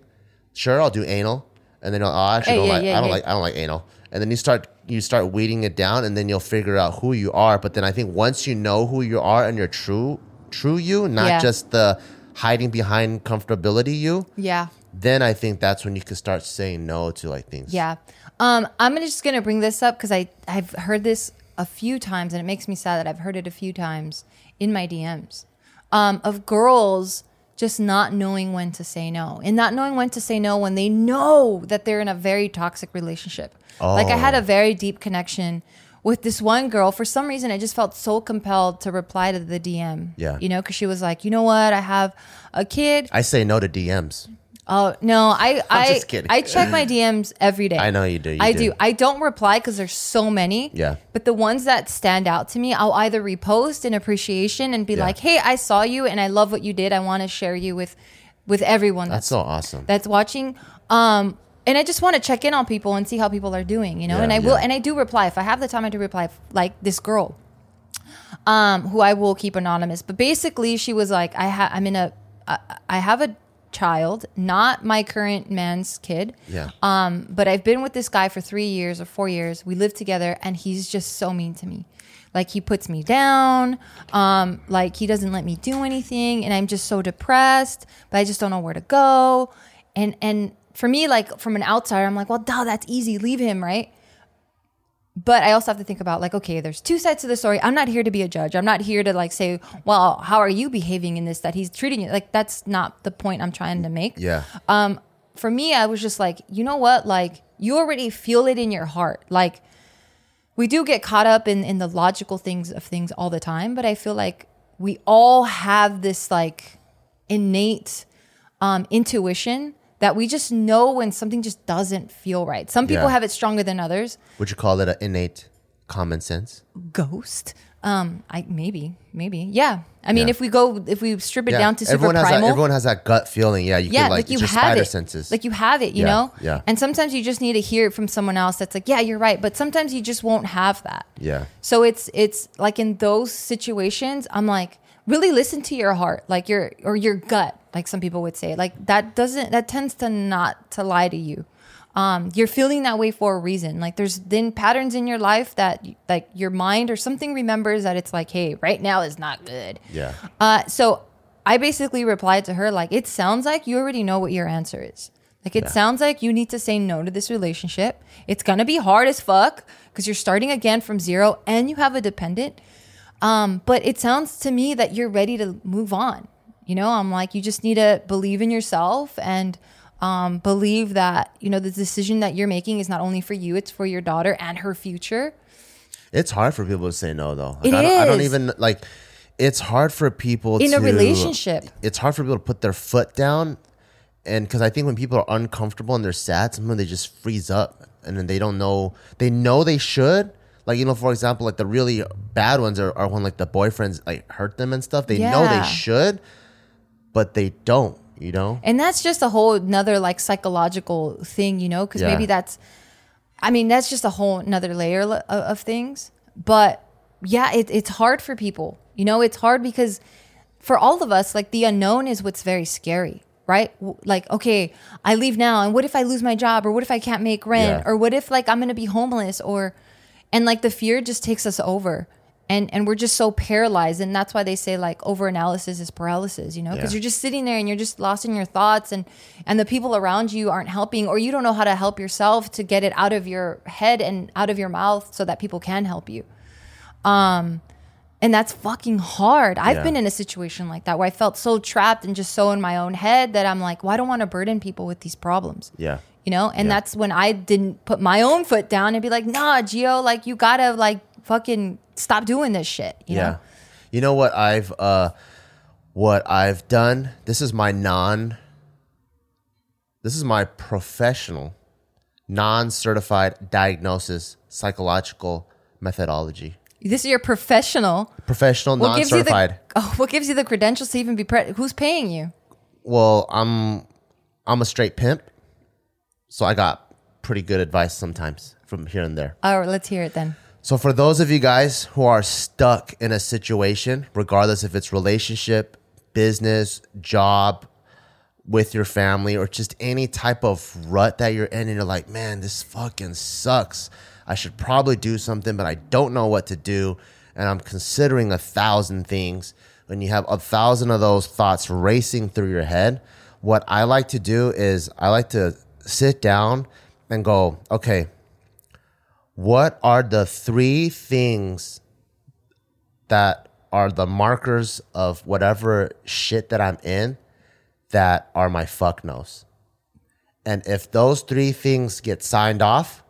Sure, I'll do anal, and then oh, I actually Hey, don't yeah, like. yeah, I don't yeah. like. I don't like anal. And then you start you start weeding it down, and then you'll figure out who you are. But then I think once you know who you are and your true true you, not just the hiding behind comfortability you, Yeah. then I think that's when you can start saying no to like things. Yeah. Um, I'm just going to bring this up because I I've heard this a few times and it makes me sad that I've heard it a few times in my DMs um, of girls just not knowing when to say no and not knowing when to say no when they know that they're in a very toxic relationship. Like I had a very deep connection with this one girl. For some reason, I just felt so compelled to reply to the DM. Yeah. You know, because she was like, you know what? I have a kid. I say no to DMs. Oh no, I I just kidding. I check my DMs every day. I know you do, you I do. do. I don't reply because there's so many. Yeah. But the ones that stand out to me, I'll either repost in appreciation and be Yeah. like, "Hey, I saw you and I love what you did. I want to share you with with everyone That's that's so awesome. that's watching." Um, and I just want to check in on people and see how people are doing, you know. Yeah, and I will, and I do reply if I have the time. I do reply, like this girl um, who I will keep anonymous. But basically, she was like, I ha- I'm in a, I I have a child, not my current man's kid. Yeah. Um, but I've been with this guy for three years or four years. We live together, and he's just so mean to me. Like he puts me down. Um, like he doesn't let me do anything, and I'm just so depressed. But I just don't know where to go. And and for me, like from an outsider, I'm like, well, duh, that's easy. Leave him, right? But I also have to think about like, okay, there's two sides to the story. I'm not here to be a judge. I'm not here to like say, well, how are you behaving in this that he's treating you? Like that's not the point I'm trying to make. yeah. Um, for me, I was just like, you know what? Like you already feel it in your heart. Like we do get caught up in in the logical things of things all the time, but I feel like we all have this like innate um, intuition that we just know when something just doesn't feel right. Some people Yeah. have it stronger than others. Would you call it an innate? common sense. Ghost. Um, I maybe, maybe, yeah. I mean, Yeah. if we go, if we strip it down to super everyone has primal, that. Everyone has that gut feeling. Yeah, you yeah, can like, like, you it's your have spider it, senses. like you have it, you Yeah, know. yeah. And sometimes you just need to hear it from someone else that's like, yeah, you're right. But sometimes you just won't have that. yeah, So it's it's like in those situations, I'm like, really listen to your heart, like your or your gut, like some people would say. Like that doesn't that tends to not to lie to you. Um, you're feeling that way for a reason. Like there's then patterns in your life that like your mind or something remembers that it's like, hey, right now is not good. yeah, Uh, so I basically replied to her like, it sounds like you already know what your answer is. Like it sounds like you need to say no to this relationship. It's gonna be hard as fuck because you're starting again from zero and you have a dependent. Um, but it sounds to me that you're ready to move on. You know, I'm like, you just need to believe in yourself and um, believe that you know the decision that you're making is not only for you; it's for your daughter and her future. it's hard for people to say no though. Like, It I, don't, I don't even like. It's hard for people In to, a relationship. It's hard for people to put their foot down, and because I think when people are uncomfortable and they're sad, sometimes they just freeze up, and then they don't know. They know they should. Like you know, for example, like the really bad ones are, are when like the boyfriends like hurt them and stuff. They know they should, but they don't. You know. And that's just a whole another like psychological thing, you know, because Yeah. maybe that's, I mean, that's just a whole another layer of, of things. But yeah, it, it's hard for people, you know, it's hard because for all of us, like the unknown is what's very scary, right? Like, okay, I leave now, and what if I lose my job, or what if I can't make rent, Yeah. or what if like I'm gonna be homeless, or, and like the fear just takes us over. And, and we're just so paralyzed and that's why they say like over analysis is paralysis you know because Yeah. you're just sitting there and you're just lost in your thoughts and and the people around you aren't helping or you don't know how to help yourself to get it out of your head and out of your mouth so that people can help you um and that's fucking hard i've Yeah. been in a situation like that where i felt so trapped and just so in my own head that i'm like well i don't want to burden people with these problems Yeah. You know and Yeah. that's when i didn't put my own foot down and be like nah gio like you gotta like fucking stop doing this shit you yeah. know You know what I've uh what I've done? This is my non this is my professional non-certified diagnosis psychological methodology. this is your professional Professional what gives you the non-certified. [LAUGHS] oh, what gives you the credentials to even be pre- who's paying you well, I'm I'm a straight pimp. So I got pretty good advice sometimes from here and there. All right, let's hear it then So for those of you guys who are stuck in a situation, regardless if it's relationship, business, job, with your family, or just any type of rut that you're in, and you're like, man, this fucking sucks. I should probably do something, but I don't know what to do. And I'm considering a thousand things. When you have a thousand of those thoughts racing through your head, what I like to do is I like to sit down and go, okay, what are the three things that are the markers of whatever shit that I'm in that are my fuck nos? And if those three things get signed off,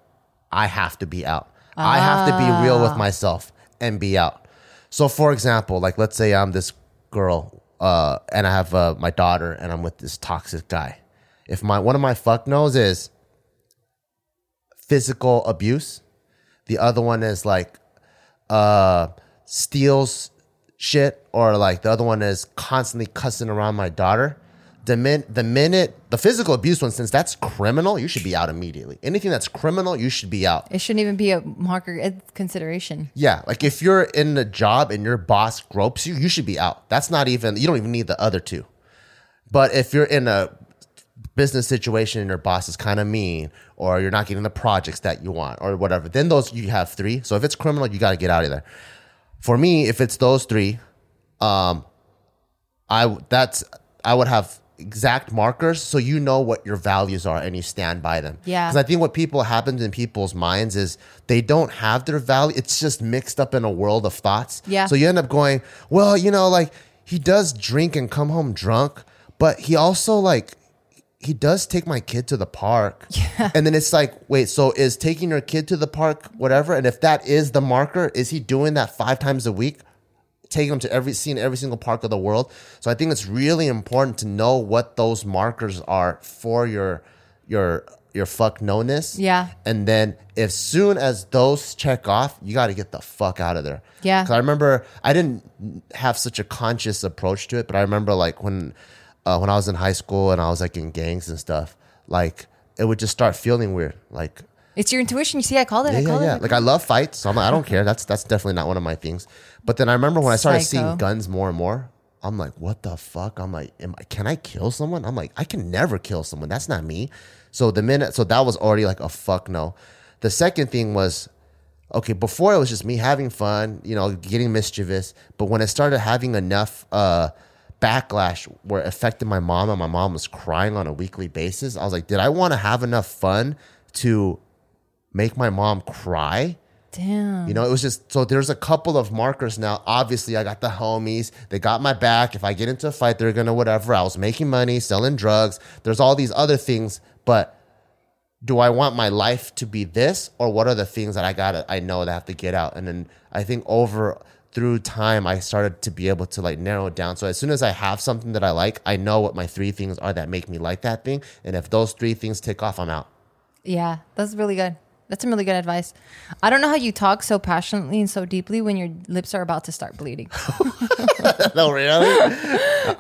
I have to be out. I have to be real with myself and be out. So, for example, like let's say I'm this girl uh, and I have uh, my daughter and I'm with this toxic guy. If my one of my fuck nos is physical abuse, the other one is like uh steals shit or like the other one is constantly cussing around my daughter. The min the minute the physical abuse one since that's criminal you should be out immediately. Anything that's criminal you should be out. It shouldn't even be a marker consideration. yeah like if you're in a job and your boss gropes you you should be out. That's not even you don't even need the other two. But if you're in a business situation and your boss is kind of mean or you're not getting the projects that you want or whatever then those you have three so if it's criminal you got to get out of there for me if it's those three um i that's i would have exact markers so you know what your values are and you stand by them Yeah. because i think what people happens in people's minds is they don't have their value it's just mixed up in a world of thoughts Yeah. so you end up going well you know like he does drink and come home drunk but he also like he does take my kid to the park. [LAUGHS] Yeah. And then it's like, wait, so is taking your kid to the park whatever? And if that is the marker, is he doing that five times a week? Taking him to every seeing every single park of the world. So I think it's really important to know what those markers are for your your your fuck no-ness. Yeah. And then as soon as those check off, you got to get the fuck out of there. Yeah. Cause I remember I didn't have such a conscious approach to it, but I remember like when uh, when I was in high school and I was like in gangs and stuff, like it would just start feeling weird. Like It's your intuition. You see, I called it. yeah, I yeah, called yeah. it. Like I love fights, so I'm like, I don't care. That's that's definitely not one of my things. But then I remember when I started Psycho. seeing guns more and more, I'm like, what the fuck? I'm like, am I, can I kill someone? I'm like, I can never kill someone. That's not me. So the minute, so that was already like a fuck no. The second thing was, okay, before it was just me having fun, you know, getting mischievous. But when it started having enough uh, backlash where it affected my mom and my mom was crying on a weekly basis, I was like, did I want to have enough fun to make my mom cry? Damn. You know, it was just so there's a couple of markers now. Obviously, I got the homies. They got my back. If I get into a fight, they're gonna whatever. I was making money, selling drugs. There's all these other things, but do I want my life to be this, or what are the things that I gotta I know that I have to get out? And then I think over through time, I started to be able to like narrow it down. So as soon as I have something that I like, I know what my three things are that make me like that thing. And if those three things tick off, I'm out. Yeah, that's really good. That's some really good advice. I don't know how you talk so passionately and so deeply when your lips are about to start bleeding. [LAUGHS] [LAUGHS] no, really?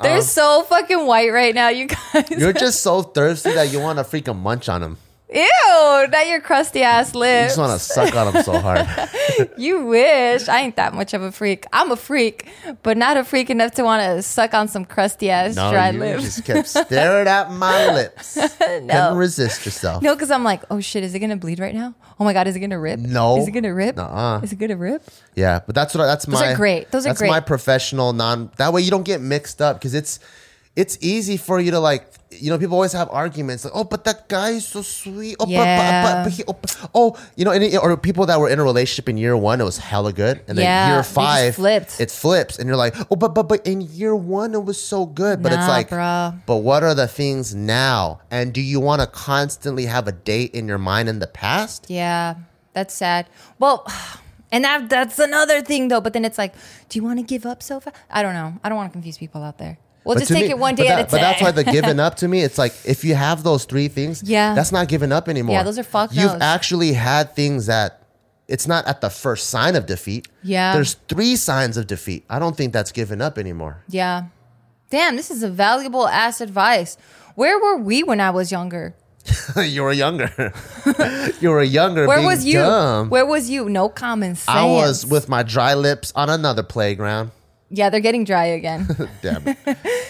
They're um, so fucking white right now, you guys. You're just so [LAUGHS] thirsty that you want to freaking munch on them. Ew, not your crusty ass lips. You just want to suck on them so hard. [LAUGHS] You wish. I ain't that much of a freak. I'm a freak, but not a freak enough to want to suck on some crusty ass No, dry you lips. just kept staring at my [LAUGHS] lips. Couldn't resist yourself. No, because I'm like, oh shit, is it gonna bleed right now? Oh my god, is it gonna rip? No. Is it gonna rip? Nuh-uh. Is it gonna rip? Yeah, but that's what I, that's my Those are great. Those are that's great. That's my professional non. That way you don't get mixed up because it's it's easy for you to like. You know, people always have arguments like, "Oh, but that guy is so sweet." Oh, but- Yeah. but, but, but he, oh, but- oh, you know, it, or people that were in a relationship in year one, it was hella good, and then Yeah, year five, flipped. it flips, and you're like, "Oh, but but but in year one, it was so good." But it's like, bruh. but what are the things now? And do you want to constantly have a date in your mind in the past? Yeah, that's sad. Well, [SIGHS] and that that's another thing though. But then it's like, do you want to give up so fast? I don't know. I don't want to confuse people out there. We'll But just take me- it one day that- at a time. But that's why the giving up to me, it's like if you have those three things, [LAUGHS] Yeah. that's not giving up anymore. Yeah, those are fuck You've actually had things that it's not at the first sign of defeat. Yeah. There's three signs of defeat. I don't think that's giving up anymore. yeah. Damn, this is a valuable ass advice. Where were we when I was younger? [LAUGHS] you were younger. [LAUGHS] you were younger. Where was you? dumb. Where was you? No common sense. I was with my dry lips on another playground. Yeah, they're getting dry again. [LAUGHS] Damn. it.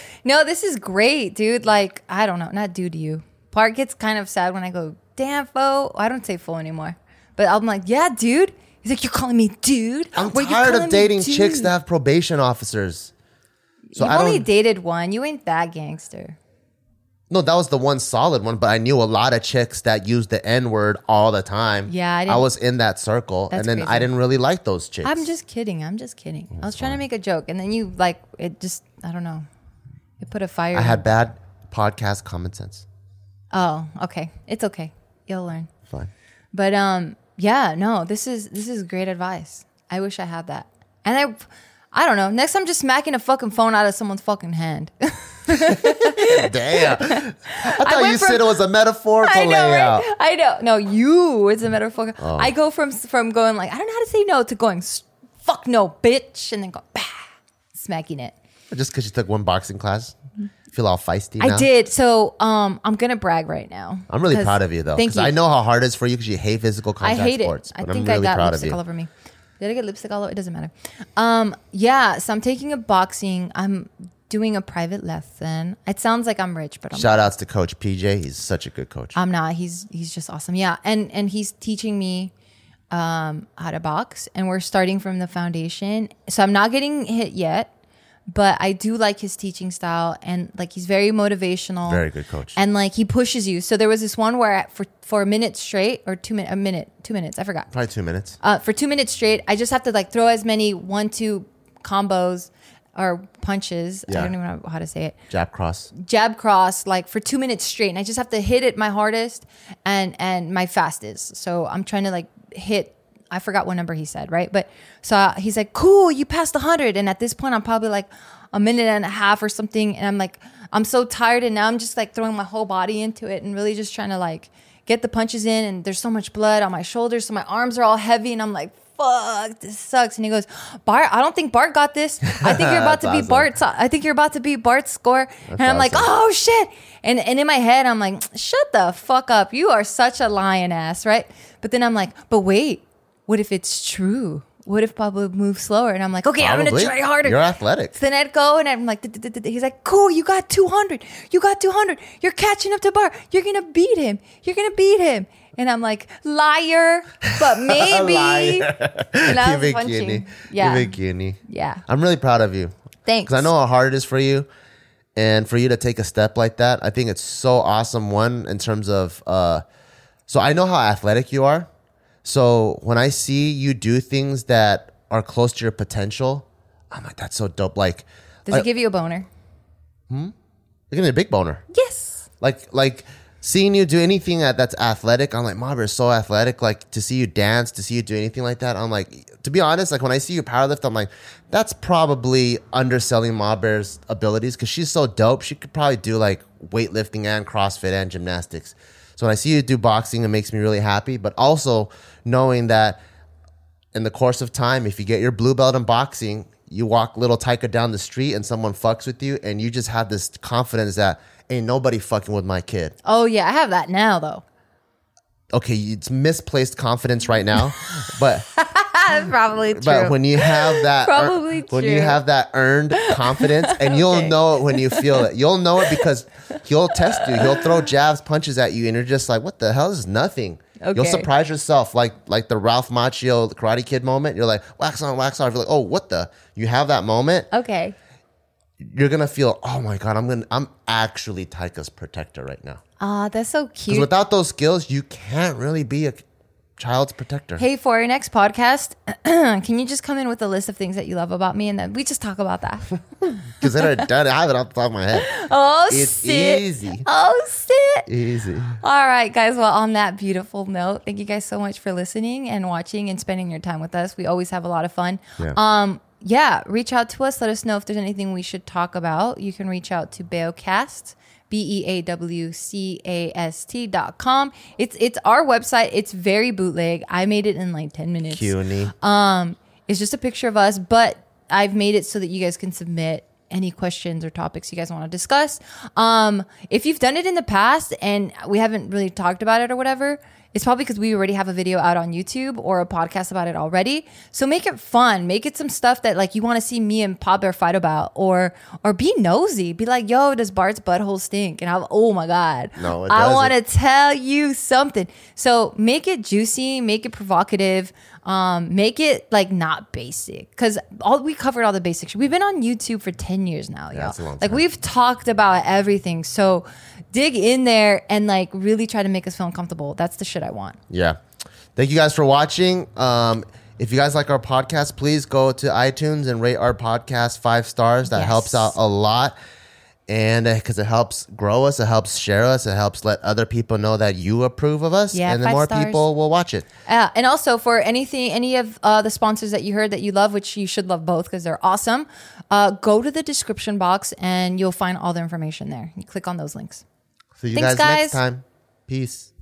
[LAUGHS] no, this is great, dude. Like, I don't know, not dude to you. Part gets kind of sad when I go, damn, fo. I don't say fo anymore. But I'm like, yeah, dude. He's like, you're calling me dude? I'm Wait, you're tired of dating chicks dude?" that have probation officers. So You've I only don't. dated one. You ain't that gangster. No, that was the one solid one, but I knew a lot of chicks that used the N word all the time. Yeah, I I, was in that circle, and then I didn't really like those chicks. I'm just kidding. I'm just kidding. I was trying to make a joke, and then you like it. Just I don't know. It put a fire. I in- had bad podcast common sense. Oh, okay. It's okay. You'll learn. Fine. But um, yeah, no, this is this is great advice. I wish I had that. And I, I don't know. Next, I'm just smacking a fucking phone out of someone's fucking hand. [LAUGHS] [LAUGHS] Damn. I thought you from- said it was a metaphorical I know, layout. right? I know. No, you. It's a metaphor. Oh. I go from from going like I don't know how to say no to going fuck no, bitch, and then go bah, smacking it. Just because you took one boxing class, feel all feisty. I did. So um, I'm gonna brag right now. I'm really proud of you though, Thank you. I know how hard it is for you because you hate physical contact I hate sports. it. I think I'm really I got proud of lipstick you. all over me. Did I get lipstick all over? It doesn't matter. Um, yeah. So I'm taking a boxing. I'm doing a private lesson. It sounds like I'm rich, but I'm Shout outs to Coach PJ. He's such a good coach. I'm not. He's he's just awesome. Yeah, and and he's teaching me um, how to box, and we're starting from the foundation. So I'm not getting hit yet, but I do like his teaching style, and like he's very motivational, Very good coach. and like he pushes you. So there was this one where for for a minute straight, or two minute, a minute, two minutes, I forgot. Probably two minutes. Uh, for two minutes straight, I just have to like throw as many one two combos or punches. Yeah. I don't even know how to say it Jab cross. jab cross like for two minutes straight and i just have to hit it my hardest and and my fastest so i'm trying to like hit i forgot what number he said right but so uh, he's like cool you passed 100 and at this point i'm probably like a minute and a half or something and i'm like I'm so tired, and now I'm just like throwing my whole body into it and really just trying to like get the punches in. And there's so much blood on my shoulders, so my arms are all heavy, and I'm like, fuck, this sucks. And he goes, Bart, I don't think Bart got this. I think you're about to That's beat awesome. Bart's. I think you're about to beat Bart's score. and I'm like, oh shit. And and in my head, I'm like, shut the fuck up. You are such a lion ass, right? But then I'm like, but wait, what if it's true? What if Pablo moves slower? And I'm like, okay, I'm gonna try harder. You're athletic. So then I'd go and I'm like, he's like, cool, you got 200. You got 200. You're catching up to Bar. You're going to beat him. You're going to beat him. And I'm like, liar, but [LAUGHS] maybe. Liar. And I was punching. Yeah. Cutie. Yeah. I'm really proud of you. Thanks. Because I know how hard it is for you. And for you to take a step like that, I think it's so awesome. One, in terms of, uh, so I know how athletic you are. So when I see you do things that are close to your potential, I'm like, that's so dope. Like, Does it give you a boner? you're gonna be a big boner. Yes. Like, like seeing you do anything that, that's athletic, I'm like, Mom, you're so athletic. Like to see you dance, to see you do anything like that, I'm like, to be honest, like when I see you powerlift, I'm like, that's probably underselling Ma Bear's abilities because she's so dope. She could probably do like weightlifting and CrossFit and gymnastics. So when I see you do boxing, it makes me really happy. But also knowing that in the course of time, if you get your blue belt in boxing, you walk little Tocca down the street and someone fucks with you, and you just have this confidence that ain't nobody fucking with my kid. Oh, yeah. I have that now, though. Okay, it's misplaced confidence right now, but [LAUGHS] probably true. but when you have that Probably when you have that earned confidence, and [LAUGHS] you'll know it when you feel it. You'll know it because he'll test you. He'll throw jabs, punches at you, and you're just like, "What the hell? This is nothing." Okay. You'll surprise yourself, like like the Ralph Macchio the Karate Kid moment. You're like, "Wax on, wax off." You're like, "Oh, what the?" You have that moment. okay. You're gonna feel, "Oh my god, I'm gonna, I'm actually Tocca's protector right now." Ah, that's so Because cute. without those skills, you can't really be a child's protector. Hey, for our next podcast, [CLEARS THROAT] can you just come in with a list of things that you love about me and then we just talk about that? [LAUGHS] Because I [LAUGHS] don't have it off the top of my head. Oh, It's sit. easy. Oh, sit. Easy. All right, guys. Well, on that beautiful note, thank you guys so much for listening and watching and spending your time with us. We always have a lot of fun. Yeah. Um, yeah, reach out to us. Let us know if there's anything we should talk about. You can reach out to Beawcast, B E A W C A S T dot com. It's it's our website. It's very bootleg. I made it in like 10 minutes. CUNY. Um, it's just a picture of us, but I've made it so that you guys can submit any questions or topics you guys want to discuss. Um, if you've done it in the past and we haven't really talked about it or whatever, it's probably because we already have a video out on YouTube or a podcast about it already. So make it fun. Make it some stuff that like you want to see me and Pop Bear fight about, or or be nosy. Be like, yo, does Bart's butthole stink? And I'm, oh my god, No, I want to tell you something. So make it juicy, make it provocative, um, make it like not basic. Because all we covered all the basics. We've been on YouTube for ten years now, y'all. a long Like we've talked about everything. So dig in there and like really try to make us feel uncomfortable. That's the shit I want. Yeah. Thank you guys for watching. Um, if you guys like our podcast, please go to iTunes and rate our podcast five stars. That Yes. helps out a lot. And because it helps grow us, it helps share us, it helps let other people know that you approve of us. Yeah, and the more stars. people will watch it. Uh, and also for anything, any of uh, the sponsors that you heard that you love, which you should love both because they're awesome, uh, go to the description box and you'll find all the information there. You click on those links. See you Thanks, guys, next time. Peace.